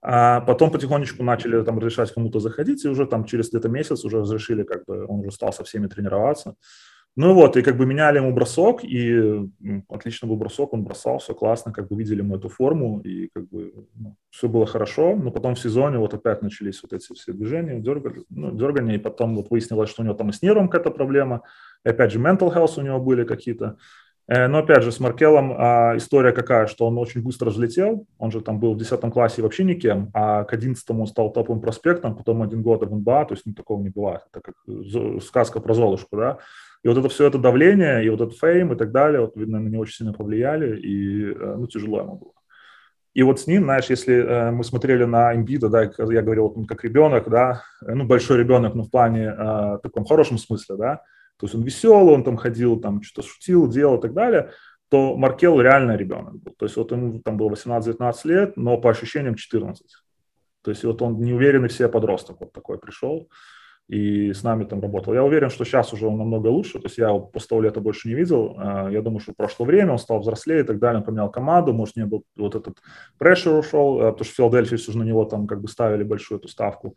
А потом потихонечку начали там разрешать кому-то заходить, и уже там через где-то месяц уже разрешили, как бы он уже стал со всеми тренироваться. Ну вот, и как бы меняли ему бросок, и ну, отлично был бросок, он бросал, все классно, как бы видели мы эту форму, и как бы ну, все было хорошо, но потом в сезоне вот опять начались вот эти все движения, дергали, ну, дергания, и потом вот выяснилось, что у него там и с нервом какая-то проблема, и опять же mental health у него были какие-то, э, но опять же, с Маркелом а, история какая, что он очень быстро взлетел, он же там был в 10 классе вообще никем, а к 11 он стал топовым проспектом, потом один год в НБА, то есть ну, такого не бывает, это как сказка про Золушку, да, и вот это все это давление, и вот этот фейм и так далее, вот, видно, на него очень сильно повлияли, и, э, ну, тяжело ему было. И вот с ним, знаешь, если э, мы смотрели на Эмбида, да, я говорил, он как ребенок, да, э, ну, большой ребенок, но в плане э, таком хорошем смысле, да, то есть он веселый, он там ходил, там что-то шутил, делал и так далее, то Маркел реально ребенок был. То есть вот ему там было 18-19 лет, но по ощущениям 14. То есть вот он неуверенный в себе подросток вот такой пришел и с нами там работал. Я уверен, что сейчас уже он намного лучше, то есть я его после того лета больше не видел. А, я думаю, что прошло время, он стал взрослее и так далее, он поменял команду, может, не был вот этот прешер ушел, а, потому что в Филадельфии все же на него там как бы ставили большую эту ставку.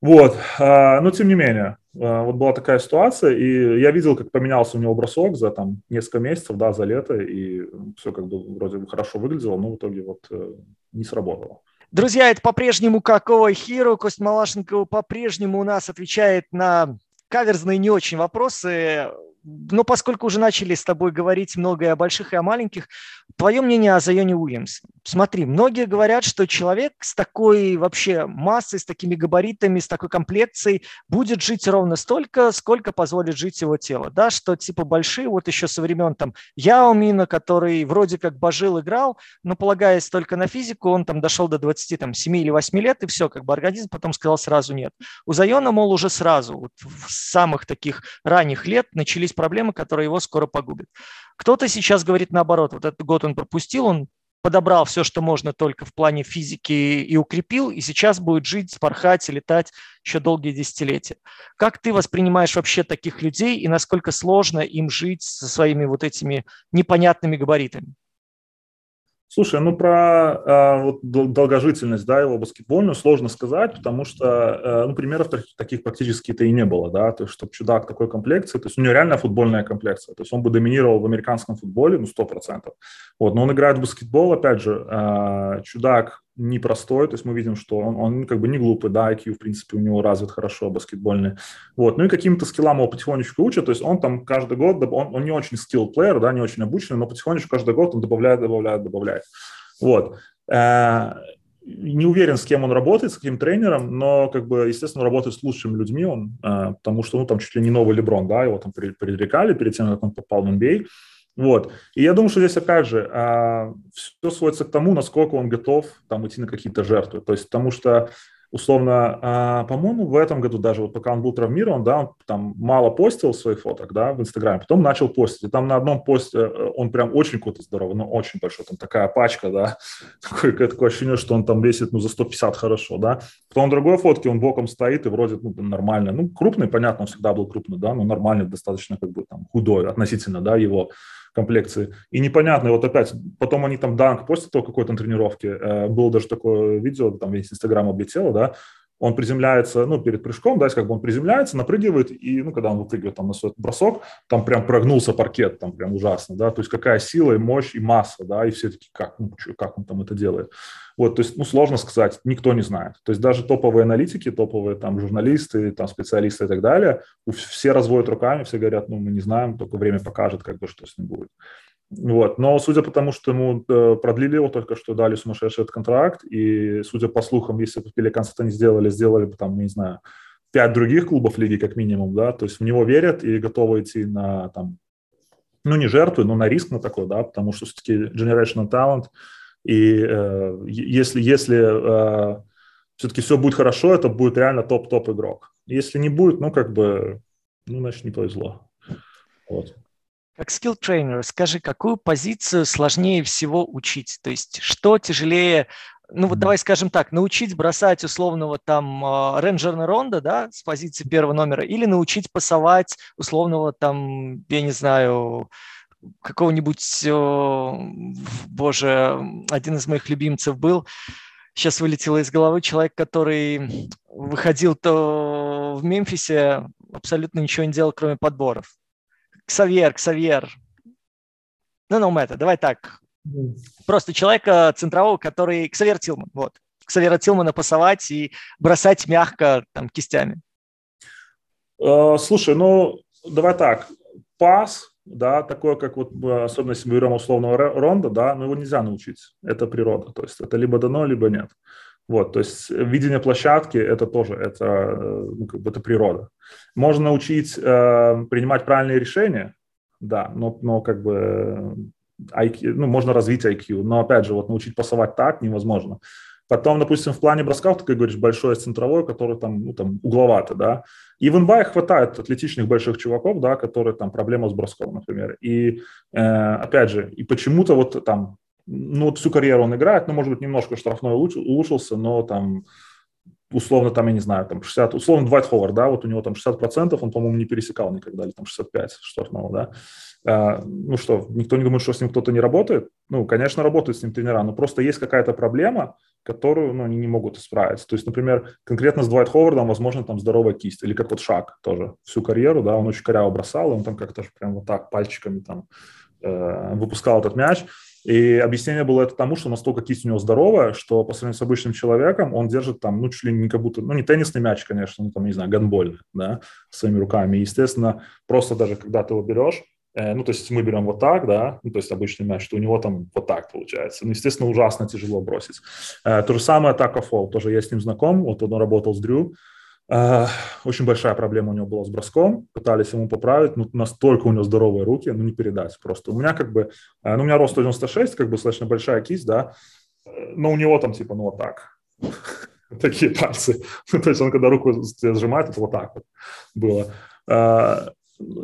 Вот, а, но тем не менее, вот была такая ситуация, и я видел, как поменялся у него бросок за там несколько месяцев, да, за лето, и все как бы вроде бы хорошо выглядело, но в итоге вот э, не сработало. Друзья, это по-прежнему Какого Хиру. Кость Малашенкова по-прежнему у нас отвечает на каверзные не очень вопросы но поскольку уже начали с тобой говорить много и о больших, и о маленьких, твое мнение о Зайоне Уильямс. Смотри, многие говорят, что человек с такой вообще массой, с такими габаритами, с такой комплекцией будет жить ровно столько, сколько позволит жить его тело. Да, что типа большие, вот еще со времен там Яомина, который вроде как божил, играл, но полагаясь только на физику, он там дошел до 27 или 8 лет, и все, как бы организм потом сказал сразу нет. У Зайона, мол, уже сразу, вот в самых таких ранних лет начались есть проблемы, которые его скоро погубят. Кто-то сейчас говорит наоборот, вот этот год он пропустил, он подобрал все, что можно только в плане физики и укрепил, и сейчас будет жить, спорхать и летать еще долгие десятилетия. Как ты воспринимаешь вообще таких людей и насколько сложно им жить со своими вот этими непонятными габаритами? Слушай, ну про э, вот, долгожительность, да, его баскетбольную сложно сказать, потому что, э, ну, примеров таких практически-то и не было, да, то есть, чтобы чудак такой комплекции, то есть у него реально футбольная комплекция, то есть он бы доминировал в американском футболе, ну, сто процентов, вот, но он играет в баскетбол, опять же, э, чудак непростой, то есть мы видим, что он, он как бы не глупый, да, IQ, в принципе, у него развит хорошо баскетбольный, вот, ну и каким-то скиллам его потихонечку учат, то есть он там каждый год, он, он не очень скилл плеер, да, не очень обученный, но потихонечку каждый год он добавляет, добавляет, добавляет, вот. Э, не уверен, с кем он работает, с каким тренером, но, как бы, естественно, работает с лучшими людьми он, э, потому что, ну, там чуть ли не новый Леброн, да, его там предрекали перед тем, как он попал в NBA, вот. И я думаю, что здесь, опять же, а, все сводится к тому, насколько он готов там идти на какие-то жертвы. То есть потому что условно, а, по-моему, в этом году даже, вот пока он был травмирован, да, он там мало постил своих фоток, да, в Инстаграме, потом начал постить, и там на одном посте э, он прям очень круто здоровый, ну, очень большой, там такая пачка, да, такое, такое ощущение, что он там весит, ну, за 150 хорошо, да, потом на другой фотке он боком стоит и вроде, ну, нормально, ну, крупный, понятно, он всегда был крупный, да, но нормальный, достаточно, как бы, там, худой относительно, да, его комплекции. И непонятно, вот опять, потом они там данк после того какой-то тренировки, э, было даже такое видео, там весь Инстаграм облетело, да, он приземляется, ну, перед прыжком, да, как бы он приземляется, напрыгивает, и, ну, когда он выпрыгивает там на свой бросок, там прям прогнулся паркет, там прям ужасно, да, то есть какая сила и мощь и масса, да, и все таки как, ну, как он там это делает. Вот, то есть, ну, сложно сказать, никто не знает. То есть даже топовые аналитики, топовые там журналисты, там специалисты и так далее, все разводят руками, все говорят, ну, мы не знаем, только время покажет, как бы, что с ним будет. Вот. Но судя по тому, что ему э, продлили его, только что дали сумасшедший этот контракт, и судя по слухам, если бы Пеликанс не сделали, сделали бы там, не знаю, пять других клубов лиги как минимум, да, то есть в него верят и готовы идти на там, ну не жертвы, но на риск на такой, да, потому что все-таки generational talent, и э, если, если э, все-таки все будет хорошо, это будет реально топ-топ игрок. Если не будет, ну как бы, ну значит не повезло. Вот. Как skill trainer, скажи, какую позицию сложнее всего учить? То есть что тяжелее, ну вот давай скажем так, научить бросать условного там а, рейнджерна ронда, да, с позиции первого номера, или научить пасовать условного там, я не знаю, какого-нибудь, боже, один из моих любимцев был, сейчас вылетело из головы человек, который выходил то в Мемфисе, абсолютно ничего не делал, кроме подборов. Ксавьер, Ксавьер. Ну, ну, это, давай так. Просто человека центрового, который... Ксавьер Тилман, вот. Ксавьера Тилмана пасовать и бросать мягко там кистями. Э, слушай, ну, давай так. Пас, да, такое, как вот, э, особенно если мы берем условного ронда, да, но его нельзя научить. Это природа. То есть это либо дано, либо нет. Вот, то есть видение площадки это тоже это, э, ну, как бы это природа. Можно научить э, принимать правильные решения, да, но, но как бы IQ, ну, можно развить IQ, но опять же, вот научить пасовать так невозможно. Потом, допустим, в плане бросков, ты, говоришь, большое центровое, который там, ну, там угловато, да. И в НБА хватает атлетичных больших чуваков, да, которые там проблема с броском, например. И, э, опять же, и почему-то вот там ну, вот всю карьеру он играет, ну, может быть, немножко штрафной улучшился, но там условно там, я не знаю, там 60, условно Двайт Ховард, да, вот у него там 60%, он, по-моему, не пересекал никогда, или там 65 штрафного, да. А, ну что, никто не думает, что с ним кто-то не работает? Ну, конечно, работают с ним тренера, но просто есть какая-то проблема, которую, ну, они не могут исправить. То есть, например, конкретно с Двайт Ховардом, возможно, там здоровая кисть, или как вот Шаг тоже всю карьеру, да, он очень коряво бросал, и он там как-то прям вот так пальчиками там э, выпускал этот мяч, и объяснение было это тому, что настолько кисть у него здоровая, что по сравнению с обычным человеком он держит там, ну, чуть ли не как будто, ну, не теннисный мяч, конечно, ну, там, не знаю, гандбольный, да, своими руками. И, естественно, просто даже когда ты его берешь, ну, то есть мы берем вот так, да, ну, то есть обычный мяч, что у него там вот так получается. Ну, естественно, ужасно тяжело бросить. Э, то же самое атака фол, тоже я с ним знаком, вот он работал с Дрю, очень большая проблема у него была с броском, пытались ему поправить, но настолько у него здоровые руки, ну не передать просто. У меня как бы, э, ну у меня рост 196, как бы достаточно большая кисть, да, но у него там типа, ну вот так, такие пальцы. То есть он когда руку сжимает, это вот так вот было.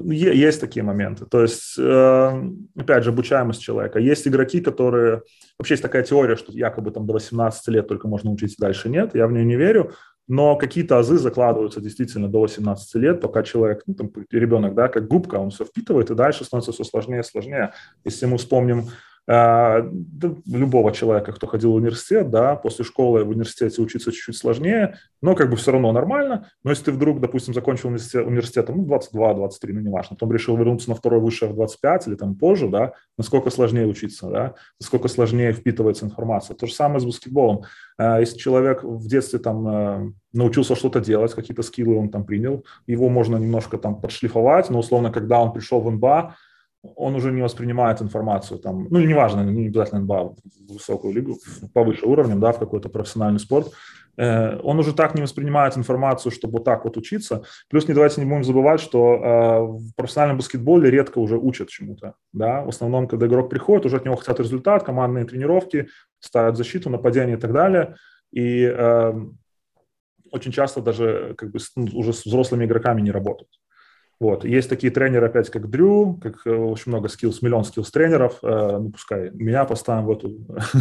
Есть такие моменты. То есть, э, опять же, обучаемость человека. Есть игроки, которые... Вообще есть такая теория, что якобы там до 18 лет только можно учиться, дальше нет. Я в нее не верю но какие-то азы закладываются действительно до 18 лет, пока человек, ну, там, ребенок, да, как губка, он все впитывает, и дальше становится все сложнее и сложнее. Если мы вспомним любого человека, кто ходил в университет, да, после школы в университете учиться чуть-чуть сложнее, но как бы все равно нормально. Но если ты вдруг, допустим, закончил университет, ну, 22-23, ну, неважно, потом решил вернуться на второй высшее в 25 или там позже, да, насколько сложнее учиться, да, насколько сложнее впитывается информация. То же самое с баскетболом. Э, если человек в детстве там э, научился что-то делать, какие-то скиллы он там принял, его можно немножко там подшлифовать, но условно, когда он пришел в НБА, он уже не воспринимает информацию там, ну, неважно, не обязательно НБА, в высокую лигу, повыше уровнем, да, в какой-то профессиональный спорт, э, он уже так не воспринимает информацию, чтобы вот так вот учиться. Плюс не давайте не будем забывать, что в профессиональном баскетболе редко уже учат чему-то, да, в основном, когда игрок приходит, уже от него хотят результат, командные тренировки, ставят защиту, нападение и так далее. И э, очень часто даже как бы ну, уже с взрослыми игроками не работают. Вот. Есть такие тренеры, опять как Дрю, как э, очень много skills, миллион skills тренеров, э, ну, пускай меня поставим в эту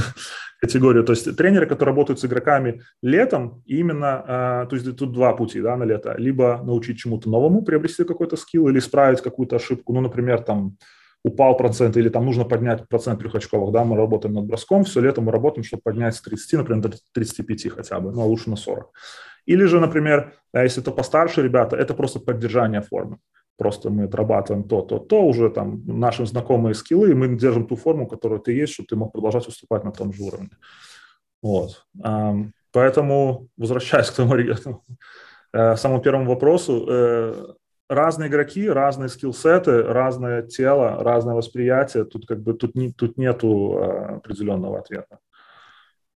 категорию. То есть тренеры, которые работают с игроками летом, именно, э, то есть тут два пути да, на лето. Либо научить чему-то новому, приобрести какой-то skill, или исправить какую-то ошибку. Ну, например, там упал процент или там нужно поднять процент трехочковых, да, мы работаем над броском, все лето мы работаем, чтобы поднять с 30, например, до 35 хотя бы, ну, а лучше на 40. Или же, например, если это постарше ребята, это просто поддержание формы. Просто мы отрабатываем то, то, то, уже там наши знакомые скиллы, и мы держим ту форму, которая ты есть, чтобы ты мог продолжать выступать на том же уровне. Вот. Поэтому, возвращаясь к тому э, самому первому вопросу, э, разные игроки, разные скиллсеты, разное тело, разное восприятие. Тут как бы тут, не, тут нету э, определенного ответа.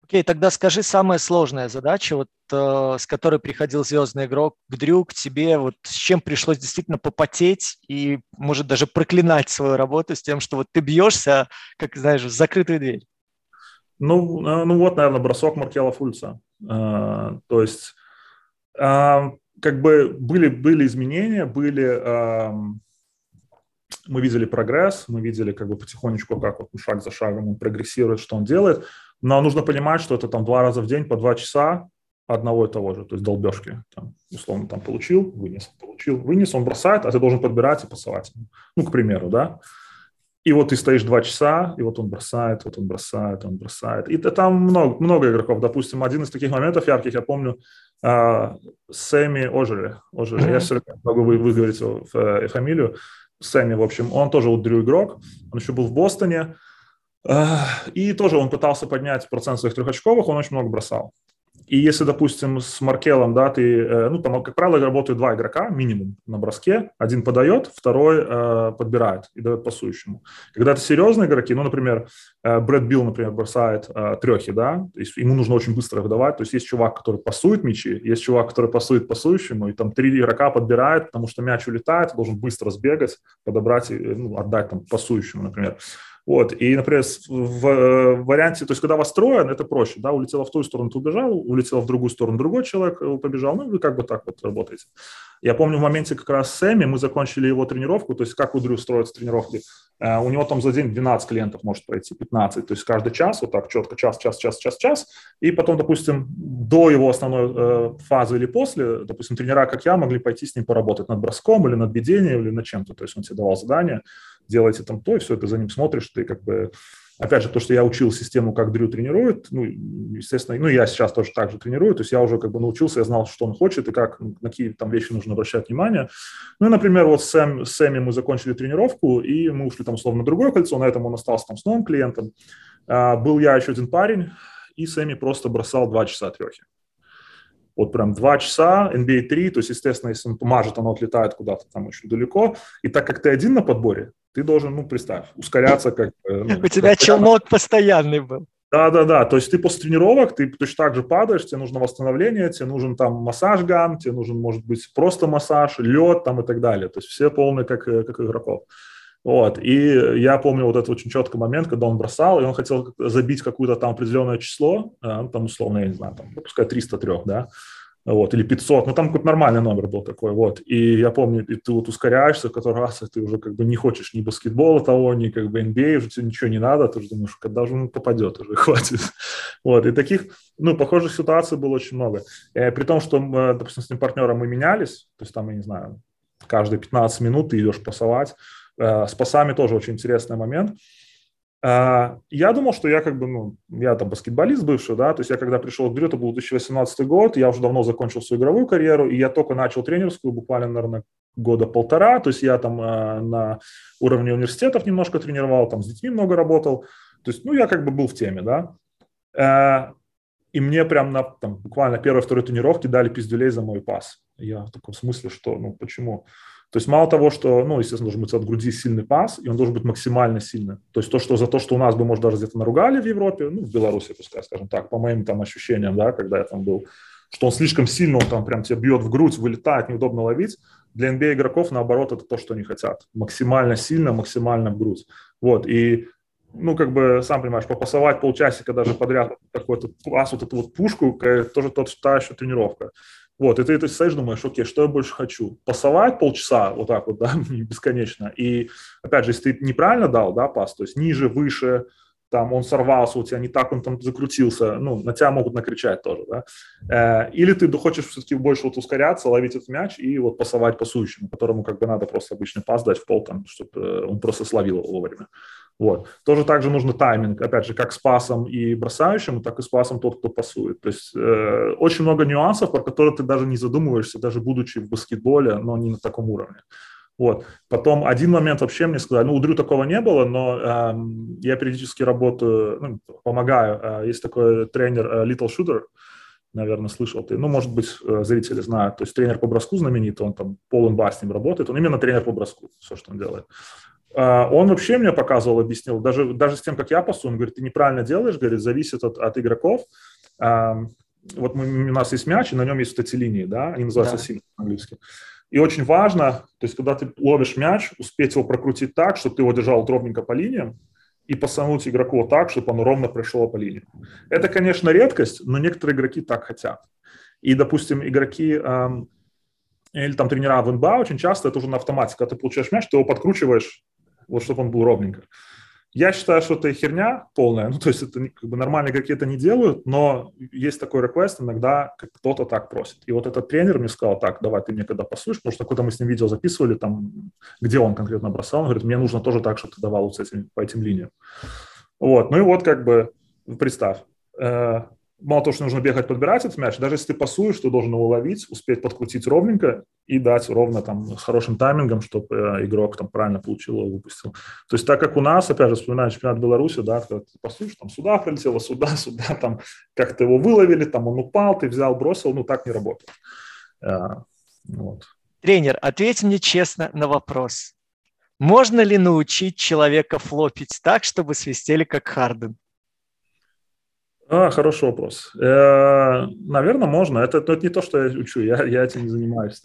Окей, тогда скажи самая сложная задача, вот э, с которой приходил звездный игрок к Дрю, к тебе, вот с чем пришлось действительно попотеть и, может, даже проклинать свою работу с тем, что вот ты бьешься, как, знаешь, в закрытую дверь. Ну, э, ну вот, наверное, бросок Маркела Фульца. Э, то есть э, как бы были, были изменения, были, э, мы видели прогресс, мы видели как бы потихонечку, как вот шаг за шагом он прогрессирует, что он делает, но нужно понимать, что это там два раза в день по два часа одного и того же, то есть долбежки. Там, условно, там получил, вынес, получил, вынес, он бросает, а ты должен подбирать и пасовать. Ну, к примеру, да. И вот ты стоишь два часа, и вот он бросает, вот он бросает, он бросает. И там много, много игроков. Допустим, один из таких моментов ярких, я помню, э, Сэмми Ожери. Ожери. Mm-hmm. Я все время могу выговорить его э, фамилию. Сэмми, в общем, он тоже вот Дрю игрок, он еще был в Бостоне, и тоже он пытался поднять процент своих трехочковых, он очень много бросал. И если, допустим, с Маркелом, да, ты, э, ну, там, как правило, работают два игрока минимум на броске. Один подает, второй э, подбирает и дает пасующему. Когда это серьезные игроки, ну, например, э, Брэд Билл, например, бросает э, трехи, да, то есть ему нужно очень быстро выдавать. То есть есть чувак, который пасует мячи, есть чувак, который пасует пасующему, и там три игрока подбирает, потому что мяч улетает, должен быстро сбегать, подобрать, и, ну, отдать там пасующему, например. Вот, и, например, в э, варианте, то есть когда вас трое, это проще, да, улетело в ту сторону, ты убежал, улетело в другую сторону, другой человек э, побежал, ну, вы как бы так вот работаете. Я помню в моменте как раз с Эми, мы закончили его тренировку, то есть как у Дрю строятся тренировки, э, у него там за день 12 клиентов может пройти, 15, то есть каждый час, вот так четко, час, час, час, час, час, и потом, допустим, до его основной фазы или после, допустим, тренера, как я, могли пойти с ним поработать над броском или над ведением или над чем-то, то есть он тебе давал задание, делайте там то, и все, ты за ним смотришь, ты как бы Опять же, то, что я учил систему, как Дрю тренирует, ну, естественно, ну, я сейчас тоже так же тренирую, то есть я уже как бы научился, я знал, что он хочет и как, на какие там вещи нужно обращать внимание. Ну, и, например, вот с Сэм, Сэмми мы закончили тренировку, и мы ушли там условно на другое кольцо, на этом он остался там с новым клиентом. А, был я еще один парень, и Сэмми просто бросал два часа трехи. Вот прям два часа, NBA 3, то есть, естественно, если он помажет, оно отлетает куда-то там очень далеко. И так как ты один на подборе, ты должен, ну, представь, ускоряться как... Ну, У тебя челнок постоянный был. Да, да, да. То есть ты после тренировок, ты точно так же падаешь, тебе нужно восстановление, тебе нужен там массаж гам, тебе нужен, может быть, просто массаж, лед там и так далее. То есть все полные, как, э, как игроков. Вот. И я помню вот этот очень четкий момент, когда он бросал, и он хотел забить какое-то там определенное число, э, ну, там условно, я не знаю, там, пускай 303, да, вот, или 500, ну, там какой-то нормальный номер был такой, вот, и я помню, и ты вот ускоряешься, в который раз ты уже как бы не хочешь ни баскетбола того, ни как бы NBA, уже тебе ничего не надо, ты уже думаешь, когда же он попадет уже, хватит, вот, и таких, ну, похожих ситуаций было очень много, э, при том, что, мы, допустим, с этим партнером мы менялись, то есть там, я не знаю, каждые 15 минут ты идешь пасовать, э, с пасами тоже очень интересный момент, а, я думал, что я как бы, ну, я там баскетболист бывший, да, то есть я когда пришел к Дрю, это был 2018 год, я уже давно закончил свою игровую карьеру, и я только начал тренерскую, буквально, наверное, года полтора, то есть я там э, на уровне университетов немножко тренировал, там с детьми много работал, то есть, ну, я как бы был в теме, да. Э, и мне прям на, там, буквально первой-второй тренировке дали пиздюлей за мой пас. Я в таком смысле, что, ну, почему? То есть мало того, что, ну, естественно, должен быть от груди сильный пас, и он должен быть максимально сильный. То есть то, что за то, что у нас бы, может, даже где-то наругали в Европе, ну, в Беларуси, пускай, скажем так, по моим там ощущениям, да, когда я там был, что он слишком сильно, он там прям тебя бьет в грудь, вылетает, неудобно ловить. Для NBA игроков, наоборот, это то, что они хотят. Максимально сильно, максимально в грудь. Вот, и ну, как бы, сам понимаешь, попасовать полчасика даже подряд какой-то пас, вот эту вот пушку, тоже тот, та еще тренировка. Вот, и ты, ты стоишь, думаешь, окей, что я больше хочу? Пасовать полчаса, вот так вот, да, бесконечно. И, опять же, если ты неправильно дал, да, пас, то есть ниже, выше, там он сорвался у тебя, не так он там закрутился, ну, на тебя могут накричать тоже, да. Э, или ты хочешь все-таки больше вот ускоряться, ловить этот мяч и вот пасовать пасующему, которому как бы надо просто обычный пас дать в пол, там, чтобы он просто словил его вовремя. Вот. Тоже также нужно тайминг, опять же, как с пасом и бросающим, так и с пасом тот, кто пасует. То есть э, очень много нюансов, про которые ты даже не задумываешься, даже будучи в баскетболе, но не на таком уровне. Вот. Потом один момент вообще мне сказали, ну, у Дрю такого не было, но э, я периодически работаю, ну, помогаю. Э, есть такой тренер э, Little Shooter, наверное, слышал ты. Ну, может быть, э, зрители знают. То есть тренер по броску знаменитый, он там полон бар с ним работает. Он именно тренер по броску, все, что он делает. А, он вообще мне показывал, объяснил, даже, даже с тем, как я пасу, он говорит, ты неправильно делаешь, говорит, зависит от, от игроков. Вот мы, у нас есть мяч, и на нем есть вот эти линии, да, они называются да. сильно по-английски. И очень важно, то есть когда ты ловишь мяч, успеть его прокрутить так, чтобы ты его держал ровненько по линиям, и посануть игроку так, чтобы он ровно пришло по линии. Это, конечно, редкость, но некоторые игроки так хотят. И, допустим, игроки эм, или там тренера в НБА очень часто это уже на автомате. Когда ты получаешь мяч, ты его подкручиваешь вот чтобы он был ровненько. Я считаю, что это херня полная, ну, то есть это как бы нормальные это не делают, но есть такой реквест иногда, кто-то так просит. И вот этот тренер мне сказал, так, давай ты мне когда пасуешь, потому что какое-то мы с ним видео записывали, там, где он конкретно бросал, он говорит, мне нужно тоже так, чтобы ты давал вот с этим, по этим линиям. Вот, ну и вот как бы представь, э, мало того, что нужно бегать, подбирать этот мяч, даже если ты пасуешь, ты должен его ловить, успеть подкрутить ровненько и дать ровно там с хорошим таймингом, чтобы э, игрок там правильно получил его, выпустил. То есть так как у нас, опять же, вспоминаю чемпионат Беларуси, да, когда ты пасуешь, там сюда прилетело, сюда, сюда, там как-то его выловили, там он упал, ты взял, бросил, ну так не работает. А, вот. Тренер, ответь мне честно на вопрос. Можно ли научить человека флопить так, чтобы свистели как Харден? А, хороший вопрос. Э, наверное, можно. Это, это не то, что я учу, я, я этим не занимаюсь.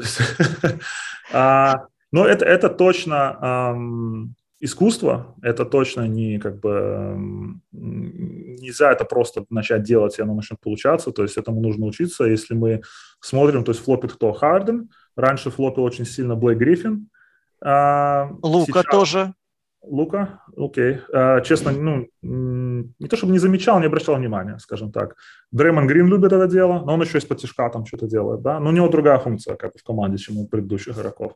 а, но это, это точно искусство, это точно не как бы нельзя это просто начать делать, и оно начнет получаться. То есть этому нужно учиться. Если мы смотрим, то есть флопит кто? Харден. Раньше флопил очень сильно Блейк Гриффин. А, Лука сейчас... тоже. Лука, окей. А, честно, ну, не то чтобы не замечал, не обращал внимания, скажем так. Дреймон Грин любит это дело, но он еще из-под тяжка там что-то делает, да. Но у него другая функция, как в команде, чем у предыдущих игроков.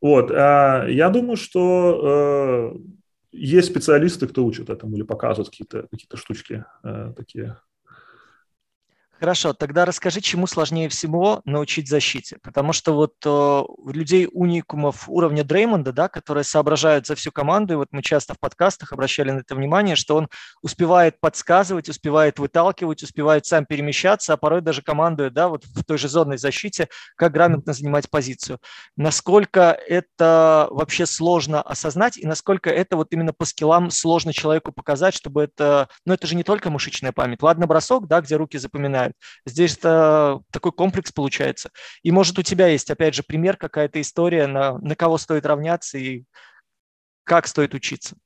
Вот, а, я думаю, что э, есть специалисты, кто учат этому или показывают какие-то какие штучки э, такие Хорошо, тогда расскажи, чему сложнее всего научить защите. Потому что вот э, людей уникумов уровня Дреймонда, да, которые соображают за всю команду, и вот мы часто в подкастах обращали на это внимание, что он успевает подсказывать, успевает выталкивать, успевает сам перемещаться, а порой даже командует, да, вот в той же зонной защите, как грамотно занимать позицию. Насколько это вообще сложно осознать и насколько это вот именно по скиллам сложно человеку показать, чтобы это, ну это же не только мышечная память. Ладно, бросок, да, где руки запоминают, знают. Здесь это такой комплекс получается. И может у тебя есть, опять же, пример, какая-то история, на, на кого стоит равняться и как стоит учиться.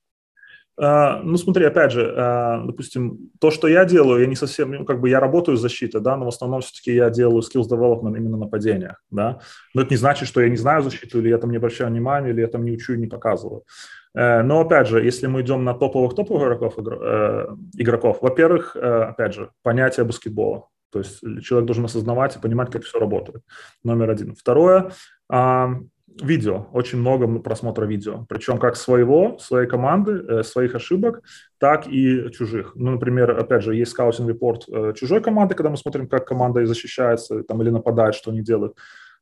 Uh, ну, смотри, опять же, uh, допустим, то, что я делаю, я не совсем, ну, как бы я работаю с защитой, да, но в основном все-таки я делаю skills development именно на падениях, да, но это не значит, что я не знаю защиту, или я там не обращаю внимания, или я там не учу и не показываю. Uh, но, опять же, если мы идем на топовых топовых игроков, игроков во-первых, опять же, понятие баскетбола, то есть человек должен осознавать и понимать, как все работает. Номер один. Второе, видео, очень много просмотра видео, причем как своего, своей команды, э, своих ошибок, так и чужих. Ну, например, опять же, есть скаутинг-репорт э, чужой команды, когда мы смотрим, как команда защищается там, или нападает, что они делают.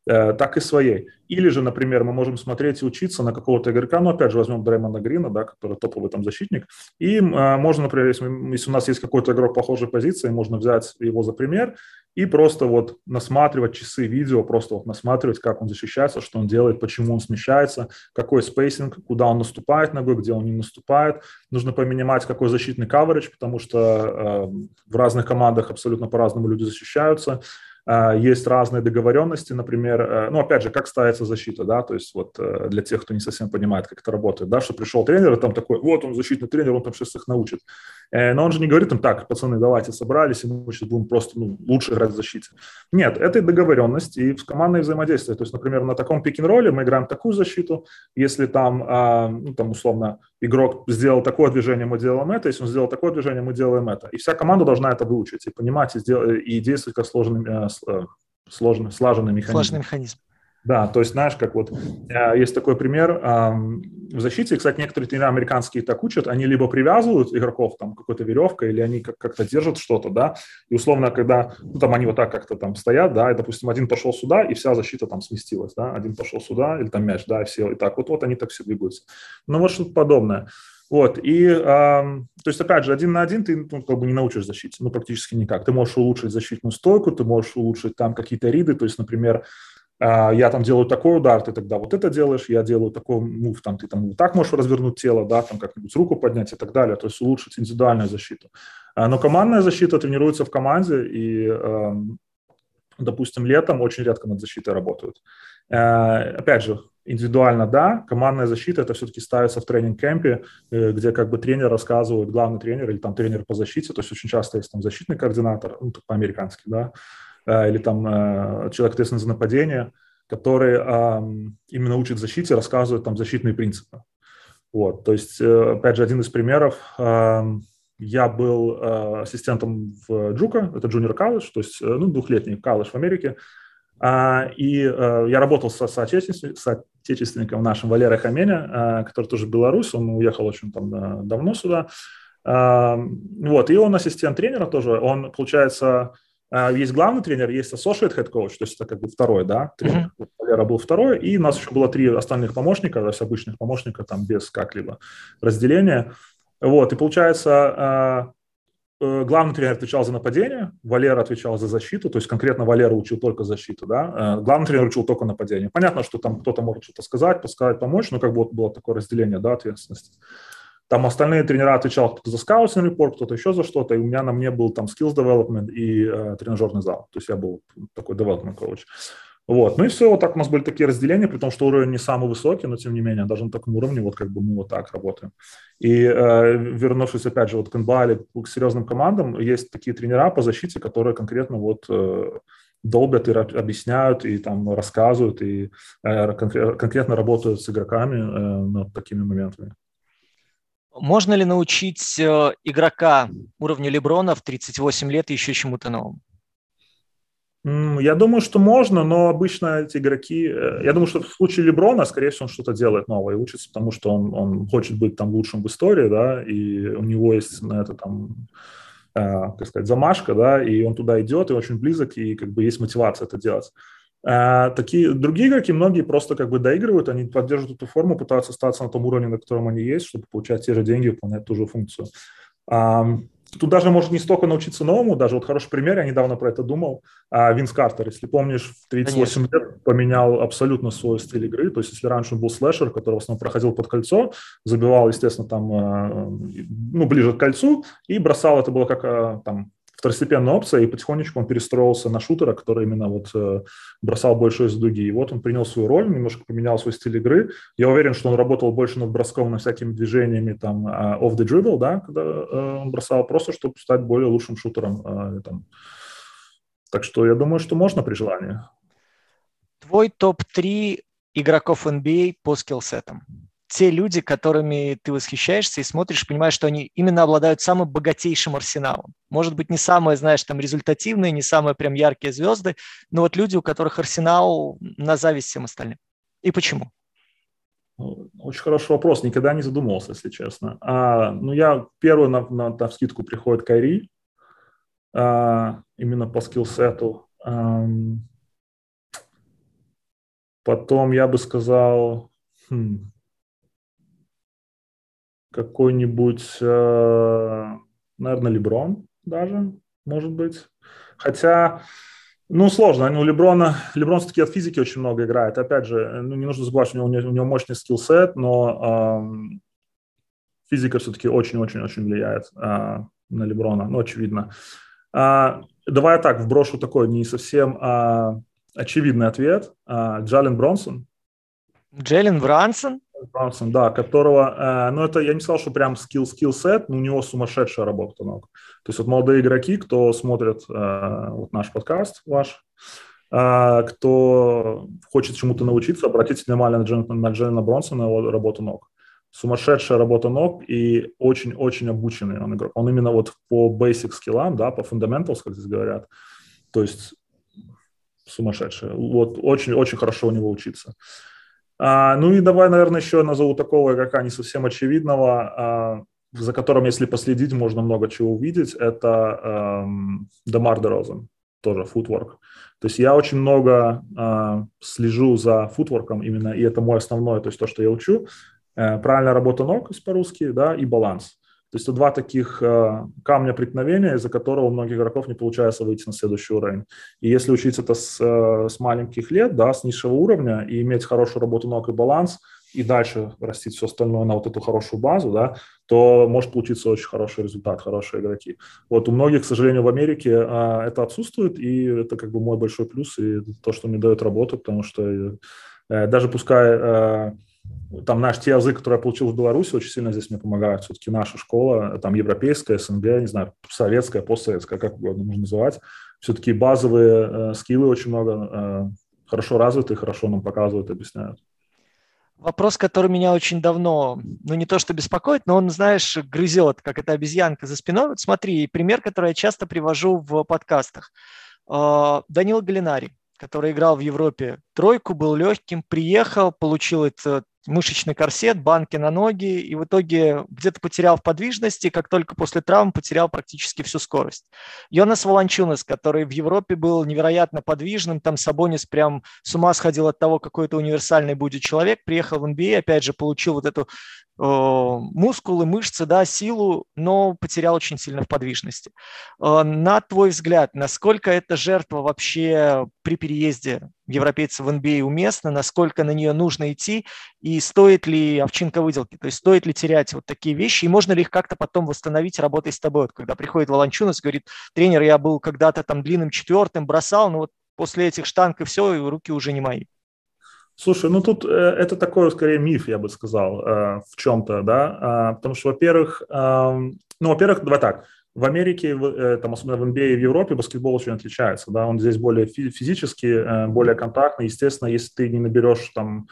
Э, так и своей. Или же, например, мы можем смотреть и учиться на какого-то игрока, ну, опять же, возьмем Дреймонда Грина, да, который топовый там защитник, и а, можно, например, если, если у нас есть какой-то игрок похожей позиции, можно взять его за пример и просто вот насматривать часы видео, просто вот насматривать, как он защищается, что он делает, почему он смещается, какой spacing, куда он наступает ногой, где он не наступает. Нужно поменять, какой защитный coverage, потому что э, в разных командах абсолютно по-разному люди защищаются. А, есть разные договоренности, например, э, ну, опять же, как ставится защита, да, то есть вот э, для тех, кто не совсем понимает, как это работает, да, что пришел тренер, и там такой, вот он защитный тренер, он там сейчас их научит. Э, но он же не говорит им, так, пацаны, давайте собрались, и мы сейчас будем просто ну, лучше играть в защите. Нет, это договоренность и командное взаимодействие. То есть, например, на таком пик-н-ролле мы играем такую защиту, если там, а, ну, там условно, игрок сделал такое движение, мы делаем это, если он сделал такое движение, мы делаем это. И вся команда должна это выучить и понимать, и, сделать, и действовать как сложный Э, сложный, слаженный механизм. Слаженный механизм. Да, то есть, знаешь, как вот э, есть такой пример в защите, кстати, некоторые тренеры американские так учат, они либо привязывают игроков там какой-то веревкой, или они как- как-то держат что-то, да, и условно, когда, ну, там они вот так как-то там стоят, да, и, допустим, один пошел сюда, и вся защита там сместилась, да, один пошел сюда, или там мяч, да, и все, и так вот, вот они так все двигаются. Ну, вот что-то подобное. Вот, и, э, то есть, опять же, один на один ты ну, как бы не научишь защите, ну, практически никак. Ты можешь улучшить защитную стойку, ты можешь улучшить там какие-то риды, то есть, например, я там делаю такой удар, ты тогда вот это делаешь, я делаю такой мув, там ты там вот так можешь развернуть тело, да, там как-нибудь руку поднять и так далее, то есть улучшить индивидуальную защиту. А, но командная защита тренируется в команде, и, эм, допустим, летом очень редко над защитой работают. Э, опять же, Индивидуально, да. Командная защита, это все-таки ставится в тренинг-кемпе, э, где как бы тренер рассказывает, главный тренер или там тренер по защите, то есть очень часто есть там защитный координатор, ну, по-американски, да, или там э, человек ответственный за нападение, который именно учит защите, рассказывает там защитные принципы. Вот, то есть, опять же, один из примеров, я был ассистентом в Джука, это junior college, то есть, ну, двухлетний колледж в Америке, а, и э, я работал со соотечественником нашим Валерой Хаменя, э, который тоже белорус, он уехал очень там давно сюда. Вот, и он ассистент тренера тоже, он, получается, есть главный тренер, есть associate head coach, то есть это как бы второй, да, тренер. Mm-hmm. Валера был второй, и у нас еще было три остальных помощника, то есть обычных помощника, там без как-либо разделения. Вот, и получается, Э, главный тренер отвечал за нападение, Валера отвечал за защиту, то есть конкретно Валера учил только защиту, да, э, главный тренер учил только нападение. Понятно, что там кто-то может что-то сказать, подсказать, помочь, но как бы вот было такое разделение, да, ответственности. Там остальные тренера отвечал кто-то за скаутинг репорт, кто-то еще за что-то, и у меня на мне был там skills development и э, тренажерный зал, то есть я был такой development coach. Вот. Ну и все, вот так у нас были такие разделения, при том, что уровень не самый высокий, но тем не менее, даже на таком уровне вот как бы мы вот так работаем. И э, вернувшись опять же вот к НБА или к серьезным командам, есть такие тренера по защите, которые конкретно вот э, долбят и объясняют, и там рассказывают, и э, конкретно работают с игроками э, над такими моментами. Можно ли научить э, игрока уровня Леброна в 38 лет еще чему-то новому? Я думаю, что можно, но обычно эти игроки... Э, я думаю, что в случае Леброна, скорее всего, он что-то делает новое и учится, потому что он, он хочет быть там лучшим в истории, да, и у него есть на это там, э, как сказать, замашка, да, и он туда идет, и очень близок, и как бы есть мотивация это делать. А такие другие игроки, многие просто как бы доигрывают, они поддерживают эту форму, пытаются остаться на том уровне, на котором они есть, чтобы получать те же деньги, выполнять ту же функцию. Тут даже может не столько научиться новому, даже вот хороший пример, я недавно про это думал, а Винс Картер, если помнишь, в 38 Конечно. лет поменял абсолютно свой стиль игры, то есть если раньше он был слэшер, который в основном проходил под кольцо, забивал, естественно, там, а, ну, ближе к кольцу и бросал, это было как а, там второстепенная опция, и потихонечку он перестроился на шутера, который именно вот э, бросал больше из дуги. И вот он принял свою роль, немножко поменял свой стиль игры. Я уверен, что он работал больше над броском, над всякими движениями, там, uh, off the dribble, да, когда uh, он бросал, просто чтобы стать более лучшим шутером. Uh, там. Так что я думаю, что можно при желании. Твой топ-3 игроков NBA по скиллсетам? Те люди, которыми ты восхищаешься и смотришь, понимаешь, что они именно обладают самым богатейшим арсеналом. Может быть, не самые, знаешь, там результативные, не самые прям яркие звезды, но вот люди, у которых арсенал на зависть всем остальным. И почему? Ну, очень хороший вопрос. Никогда не задумывался, если честно. А, ну, я первый на, на, на скидку приходит Кайри, а, именно по скиллсету. А, потом я бы сказал, хм, какой-нибудь, э, наверное, Леброн даже, может быть. Хотя, ну, сложно. У Леброна, Леброн все-таки от физики очень много играет. Опять же, ну, не нужно забывать, у него, у него мощный скиллсет, но эм, физика все-таки очень-очень-очень влияет э, на Леброна, ну, очевидно. Э, давай я так вброшу такой не совсем э, очевидный ответ. Э, Джален Бронсон. Джален Бронсон? Брансон, да, которого, э, ну это я не сказал, что прям скилл скилл сет, но у него сумасшедшая работа ног. То есть вот молодые игроки, кто смотрит э, вот наш подкаст ваш, э, кто хочет чему-то научиться, обратите внимание на, Джен, на Джена Бронсона, его работу ног. Сумасшедшая работа ног и очень-очень обученный он игрок. Он именно вот по basic скиллам, да, по fundamentals, как здесь говорят, то есть сумасшедший. Вот очень-очень хорошо у него учиться. А, ну и давай, наверное, еще назову такого игрока не совсем очевидного, а, за которым, если последить, можно много чего увидеть. Это эм, Демар Дерозен, тоже футворк. То есть я очень много э, слежу за футворком именно, и это мой основной, то есть то, что я учу. Э, правильная работа ног по-русски, да, и баланс. То есть это два таких э, камня преткновения, из-за которого у многих игроков не получается выйти на следующий уровень. И если учиться это с, э, с маленьких лет, да, с низшего уровня, и иметь хорошую работу ног и баланс, и дальше растить все остальное на вот эту хорошую базу, да, то может получиться очень хороший результат, хорошие игроки. Вот у многих, к сожалению, в Америке э, это отсутствует, и это как бы мой большой плюс, и то, что мне дает работу, потому что э, даже пускай... Э, там наш те язык, который я получил в Беларуси, очень сильно здесь мне помогают. Все-таки наша школа, там европейская, СНГ, не знаю, советская, постсоветская, как угодно можно называть. Все-таки базовые э, скиллы очень много, э, хорошо развиты, хорошо нам показывают, объясняют. Вопрос, который меня очень давно, ну не то что беспокоит, но он, знаешь, грызет, как эта обезьянка за спиной. Вот смотри, пример, который я часто привожу в подкастах. Э, Данил Галинари, который играл в Европе тройку, был легким, приехал, получил это мышечный корсет, банки на ноги, и в итоге где-то потерял в подвижности, как только после травм потерял практически всю скорость. Йонас Волончунас, который в Европе был невероятно подвижным, там Сабонис прям с ума сходил от того, какой это универсальный будет человек, приехал в NBA, а, опять же, получил вот эту мускулы, мышцы, да, силу, но потерял очень сильно в подвижности. На твой взгляд, насколько эта жертва вообще при переезде европейцев в NBA уместна, насколько на нее нужно идти, и стоит ли овчинка выделки, то есть стоит ли терять вот такие вещи, и можно ли их как-то потом восстановить, работая с тобой? Вот когда приходит Волончунас, говорит, тренер, я был когда-то там длинным четвертым, бросал, но вот после этих штанг и все, и руки уже не мои. Слушай, ну тут э, это такой, скорее, миф, я бы сказал, э, в чем-то, да, э, потому что, во-первых, э, ну, во-первых, давай так, в Америке, э, там, особенно в NBA и в Европе, баскетбол очень отличается, да, он здесь более физически, э, более контактный, естественно, если ты не наберешь там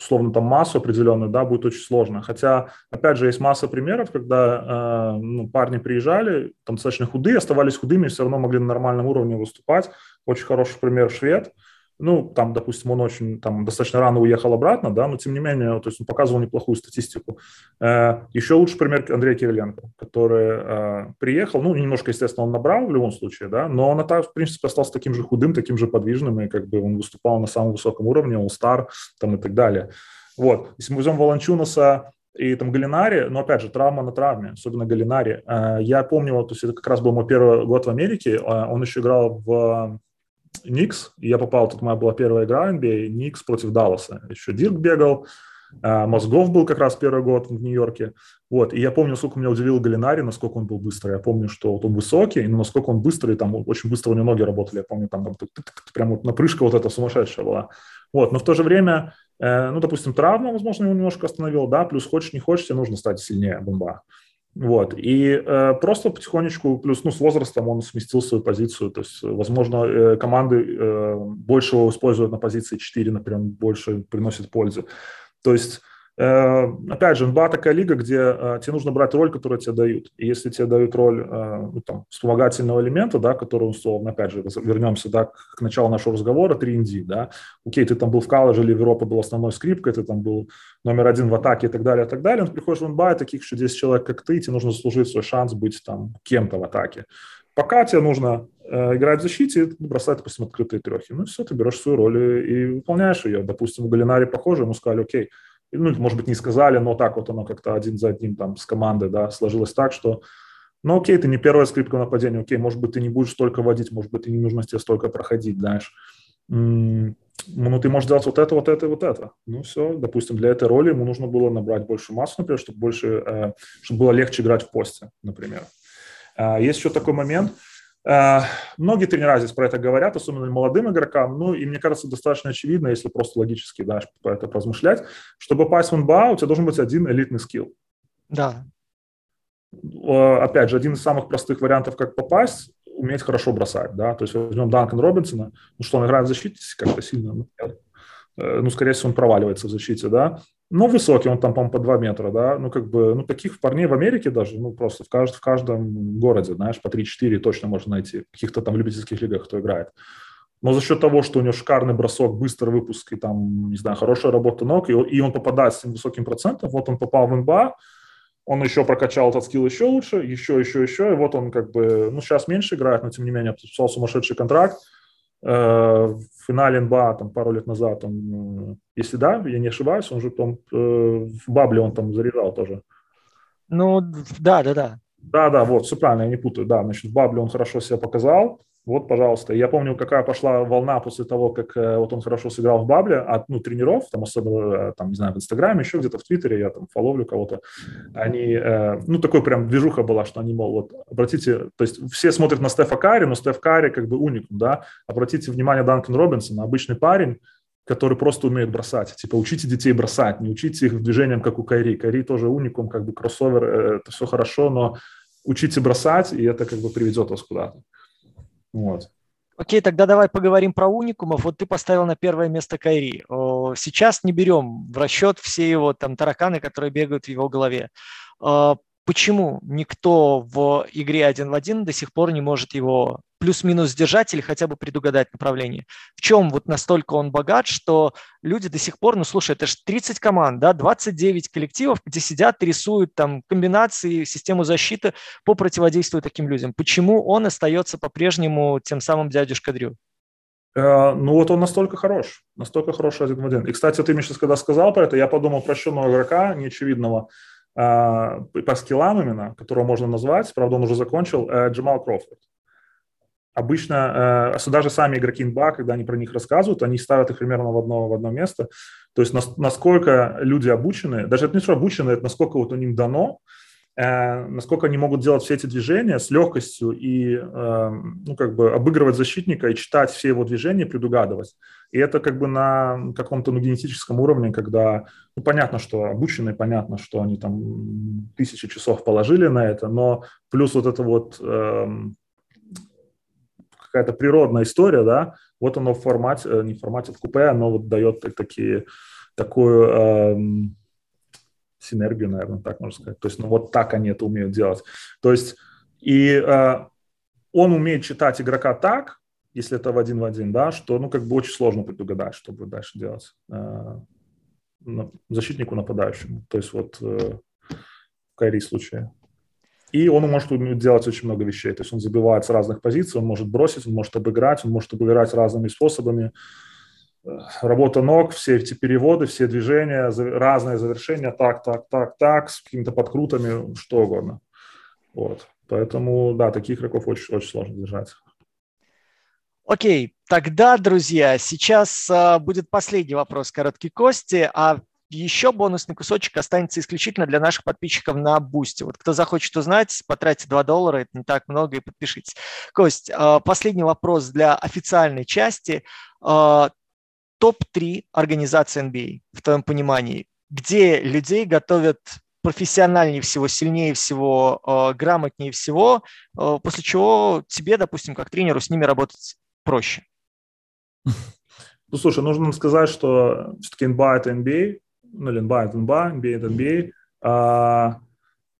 условно там массу определенную, да, будет очень сложно. Хотя, опять же, есть масса примеров, когда э, ну, парни приезжали, там достаточно худые, оставались худыми, все равно могли на нормальном уровне выступать. Очень хороший пример швед, ну, там, допустим, он очень, там, достаточно рано уехал обратно, да, но, тем не менее, то есть он показывал неплохую статистику. Э, еще лучший пример Андрей Кириленко, который э, приехал, ну, немножко, естественно, он набрал в любом случае, да, но он, в принципе, остался таким же худым, таким же подвижным, и как бы он выступал на самом высоком уровне, он стар, там, и так далее. Вот, если мы возьмем Волончунаса, и там Галинари, но опять же, травма на травме, особенно Галинари. Э, я помню, то есть это как раз был мой первый год в Америке, он еще играл в Никс, и я попал, тут моя была первая игра NBA, Никс против Далласа. Еще Дирк бегал, а, Мозгов был как раз первый год в Нью-Йорке. Вот, и я помню, сколько меня удивил Галинари, насколько он был быстрый. Я помню, что вот он высокий, но насколько он быстрый, там очень быстро у него ноги работали. Я помню, там, там прям вот напрыжка вот эта сумасшедшая была. Вот, но в то же время, э, ну, допустим, травма, возможно, его немножко остановила, да, плюс хочешь, не хочешь, тебе нужно стать сильнее бомба. Вот. И э, просто потихонечку, плюс ну, с возрастом он сместил свою позицию. То есть, возможно, э, команды э, больше его используют на позиции 4, например, больше приносит пользы. То есть опять же, НБА такая лига, где э, тебе нужно брать роль, которую тебе дают. И если тебе дают роль э, ну, там, вспомогательного элемента, да, который, условно, опять же, вернемся да, к началу нашего разговора, 3ND, да, окей, ты там был в колледже или в Европе был основной скрипкой, ты там был номер один в атаке и так далее, и так далее, но ты приходишь в НБА, таких еще 10 человек, как ты, тебе нужно заслужить свой шанс быть там кем-то в атаке. Пока тебе нужно э, играть в защите и бросать, допустим, открытые трехи. Ну, все, ты берешь свою роль и, и выполняешь ее. Допустим, в Галинаре похоже, ему сказали, окей, ну, может быть, не сказали, но так вот оно как-то один за одним там с командой, да, сложилось так, что, ну, окей, ты не первая скрипка нападения, окей, может быть, ты не будешь столько водить, может быть, не нужно тебе столько проходить, знаешь. Ну, ты можешь делать вот это, вот это и вот это. Ну, все, допустим, для этой роли ему нужно было набрать больше массу, например, чтобы больше, э, чтобы было легче играть в посте, например. А, есть еще такой момент – многие тренера здесь про это говорят, особенно молодым игрокам. Ну, и мне кажется, достаточно очевидно, если просто логически да, про это размышлять. Чтобы попасть в НБА, у тебя должен быть один элитный скилл. Да. Опять же, один из самых простых вариантов, как попасть, уметь хорошо бросать. Да? То есть возьмем Данкан Робинсона, ну что, он играет в защите как-то сильно? Ну, э, ну, скорее всего, он проваливается в защите, да. Ну, высокий, он там, по-моему, по 2 метра, да, ну, как бы, ну, таких парней в Америке даже, ну, просто в, кажд, в каждом городе, знаешь, по 3-4 точно можно найти, в каких-то там любительских лигах, кто играет. Но за счет того, что у него шикарный бросок, быстрый выпуск и там, не знаю, хорошая работа ног, и, и он попадает с этим высоким процентом, вот он попал в НБА, он еще прокачал этот скилл еще лучше, еще, еще, еще, и вот он как бы, ну, сейчас меньше играет, но тем не менее подписал сумасшедший контракт, в финале НБА там пару лет назад, он, э, если да, я не ошибаюсь, он же там э, в Бабле он там заряжал тоже. Ну, да, да, да. Да, да, вот, все правильно, я не путаю, да, значит, в Бабле он хорошо себя показал, вот, пожалуйста. Я помню, какая пошла волна после того, как э, вот он хорошо сыграл в Бабле от ну, тренеров, там особенно, э, там, не знаю, в Инстаграме, еще где-то в Твиттере, я там фоловлю кого-то. Они, э, ну, такой прям движуха была, что они, мол, вот, обратите, то есть все смотрят на Стефа Карри, но Стеф Карри как бы уникум, да. Обратите внимание Данкан Робинсона, обычный парень, который просто умеет бросать. Типа, учите детей бросать, не учите их движением, как у Кайри. Кайри тоже уникум, как бы кроссовер, это все хорошо, но учите бросать, и это как бы приведет вас куда-то. Вот. Окей, тогда давай поговорим про уникумов. Вот ты поставил на первое место Кайри. Сейчас не берем в расчет все его там тараканы, которые бегают в его голове. Почему никто в игре один в один до сих пор не может его плюс-минус сдержать или хотя бы предугадать направление. В чем вот настолько он богат, что люди до сих пор, ну слушай, это же 30 команд, да, 29 коллективов, где сидят, рисуют там комбинации, систему защиты по противодействию таким людям. Почему он остается по-прежнему тем самым дядюшка Дрю? Э, ну вот он настолько хорош, настолько хороший один в один. И, кстати, ты мне сейчас когда сказал про это, я подумал про еще игрока, неочевидного, э, по скиллам именно, которого можно назвать, правда, он уже закончил, э, Джамал Крофорд. Обычно даже сами игроки НБА, когда они про них рассказывают, они ставят их примерно в одно, в одно место. То есть насколько люди обучены, даже это не что обучены, это насколько вот у них дано, Э, насколько они могут делать все эти движения с легкостью и, э, ну, как бы обыгрывать защитника и читать все его движения, предугадывать. И это как бы на каком-то ну, генетическом уровне, когда, ну, понятно, что обученные, понятно, что они там тысячи часов положили на это, но плюс вот это вот э, какая-то природная история, да, вот оно в формате, э, не в формате, в купе, оно вот дает такие, такую... Э, синергию, наверное, так можно сказать. То есть, ну вот так они это умеют делать. То есть, и э, он умеет читать игрока так, если это в один в один, да, что, ну, как бы очень сложно предугадать, что будет дальше делать э, защитнику нападающему. То есть, вот э, в Кайри случае. И он может делать очень много вещей. То есть он забивает с разных позиций, он может бросить, он может обыграть, он может обыграть разными способами работа ног, все эти переводы, все движения, разные завершения, так, так, так, так, с какими-то подкрутами, что угодно. Вот. Поэтому, да, таких игроков очень, очень сложно держать. Окей, тогда, друзья, сейчас а, будет последний вопрос короткий Кости, а еще бонусный кусочек останется исключительно для наших подписчиков на Бусте. Вот кто захочет узнать, потратьте 2 доллара, это не так много, и подпишитесь. Кость, а, последний вопрос для официальной части. А, топ-3 организации NBA, в твоем понимании, где людей готовят профессиональнее всего, сильнее всего, грамотнее всего, после чего тебе, допустим, как тренеру с ними работать проще? Ну, слушай, нужно сказать, что все-таки NBA – это NBA, ну, или NBA – это NBA. А,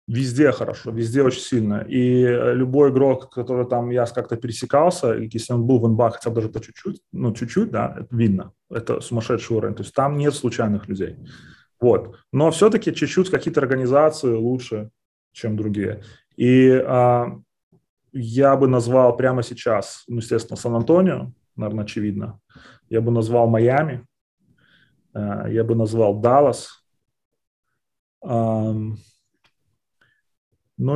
везде хорошо, везде очень сильно. И любой игрок, который там я как-то пересекался, если он был в НБА хотя бы даже по чуть-чуть, ну, чуть-чуть, да, это видно. Это сумасшедший уровень. То есть там нет случайных людей. Вот. Но все-таки чуть-чуть какие-то организации лучше, чем другие. И а, я бы назвал прямо сейчас, ну, естественно, Сан-Антонио, наверное, очевидно. Я бы назвал Майами. А, я бы назвал Даллас. Ну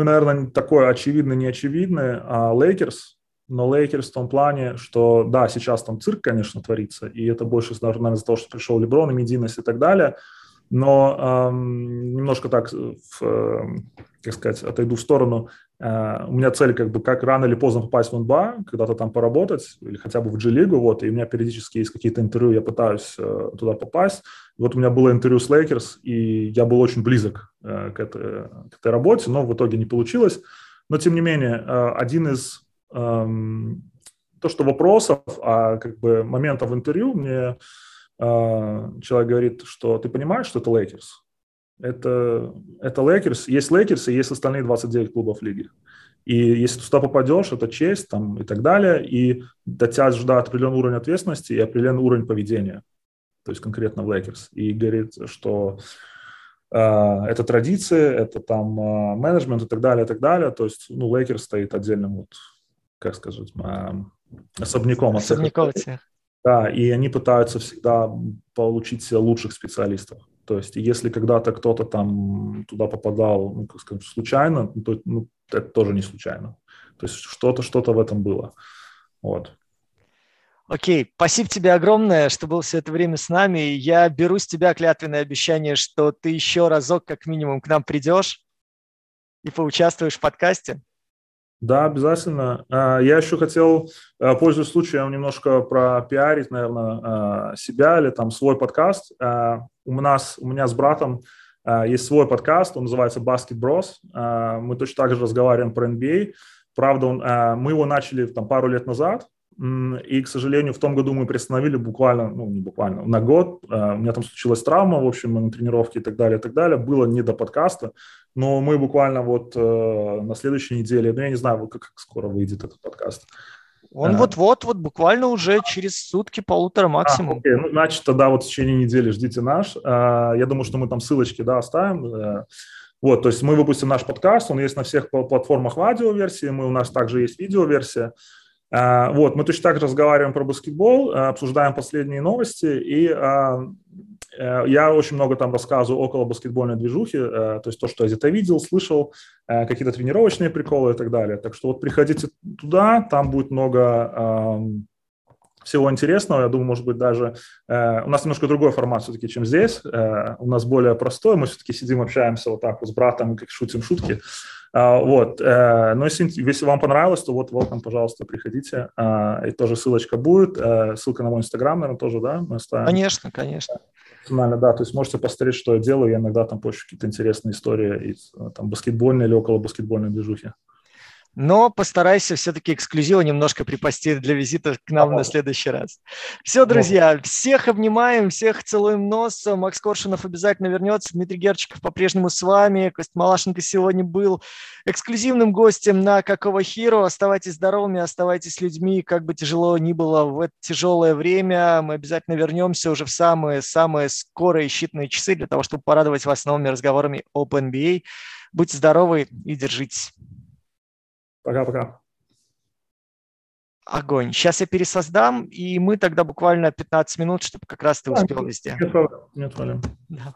и, наверное, такое очевидно неочевидное, а Лейкерс, но Лейкерс в том плане, что да, сейчас там цирк, конечно, творится, и это больше, наверное, из-за того, что пришел Леброн и и так далее, но эм, немножко так, в, э, как сказать, отойду в сторону. Э, у меня цель как бы как рано или поздно попасть в НБА, когда-то там поработать, или хотя бы в G-лигу, вот, и у меня периодически есть какие-то интервью, я пытаюсь э, туда попасть. Вот у меня было интервью с Лейкерс, и я был очень близок э, к, этой, к этой работе, но в итоге не получилось. Но, тем не менее, э, один из э, то, что вопросов, а как бы моментов интервью мне человек говорит, что ты понимаешь, что это Лейкерс? Это, это Лейкерс, есть Лейкерс и есть остальные 29 клубов лиги. И если ты туда попадешь, это честь там, и так далее, и от тебя ждать определенный уровень ответственности и определенный уровень поведения, то есть конкретно в Лейкерс. И говорит, что э, это традиции, это там э, менеджмент и так далее, и так далее. То есть, ну, Лейкерс стоит отдельным, вот, как сказать, э, особняком. Особняком от всех. Да, и они пытаются всегда получить лучших специалистов. То есть, если когда-то кто-то там туда попадал, ну, как сказать, случайно, то ну, это тоже не случайно. То есть, что-то, что-то в этом было. Вот. Окей, спасибо тебе огромное, что был все это время с нами. Я беру с тебя клятвенное обещание, что ты еще разок как минимум к нам придешь и поучаствуешь в подкасте. Да, обязательно. А, я еще хотел, а, пользуясь случаем, немножко пропиарить, наверное, а, себя или там свой подкаст. У нас, у меня с братом есть свой подкаст, он называется Basket Bros. Мы точно так же разговариваем про NBA. Правда, он, мы его начали там пару лет назад, и, к сожалению, в том году мы приостановили буквально, ну, не буквально, на год. У меня там случилась травма, в общем, на тренировке и так далее, и так далее. Было не до подкаста. Но мы буквально вот э, на следующей неделе, ну, я не знаю, как, как скоро выйдет этот подкаст. Он вот-вот, вот буквально уже через сутки, полутора а, максимум. А, окей. Ну, значит, тогда вот в течение недели ждите наш. Я думаю, что мы там ссылочки, да, оставим. Э. Вот, то есть мы выпустим наш подкаст, он есть на всех платформах в аудиоверсии, мы, у нас также есть видеоверсия. А, вот, мы точно так же разговариваем про баскетбол, э, обсуждаем последние новости, и а, э, я очень много там рассказываю около баскетбольной движухи, э, то есть то, что я где-то видел, слышал, какие-то тренировочные приколы и так далее. Так что вот приходите туда, там будет много всего интересного. Я думаю, может быть, даже э, у нас немножко другой формат все-таки, чем здесь. Э, у нас более простой. Мы все-таки сидим, общаемся вот так вот с братом, как шутим шутки. А, вот. Э, но если, если вам понравилось, то вот, welcome, пожалуйста, приходите. А, и тоже ссылочка будет. Э, ссылка на мой инстаграм, наверное, тоже, да? Мы оставим. Конечно, конечно. Да, то есть можете посмотреть, что я делаю. Я иногда там пощу какие-то интересные истории из там, баскетбольной или около баскетбольной движухи но постарайся все-таки эксклюзива немножко припасти для визита к нам на следующий раз. Все, друзья, всех обнимаем, всех целуем нос. Макс Коршунов обязательно вернется. Дмитрий Герчиков по-прежнему с вами. Кость Малашенко сегодня был эксклюзивным гостем на Какого Хиро. Оставайтесь здоровыми, оставайтесь людьми, как бы тяжело ни было в это тяжелое время. Мы обязательно вернемся уже в самые-самые скорые щитные часы для того, чтобы порадовать вас новыми разговорами об NBA. Будьте здоровы и держитесь. Пока-пока. Огонь. Сейчас я пересоздам, и мы тогда буквально 15 минут, чтобы как раз ты успел везде. Нет проблем. Нет проблем. Да.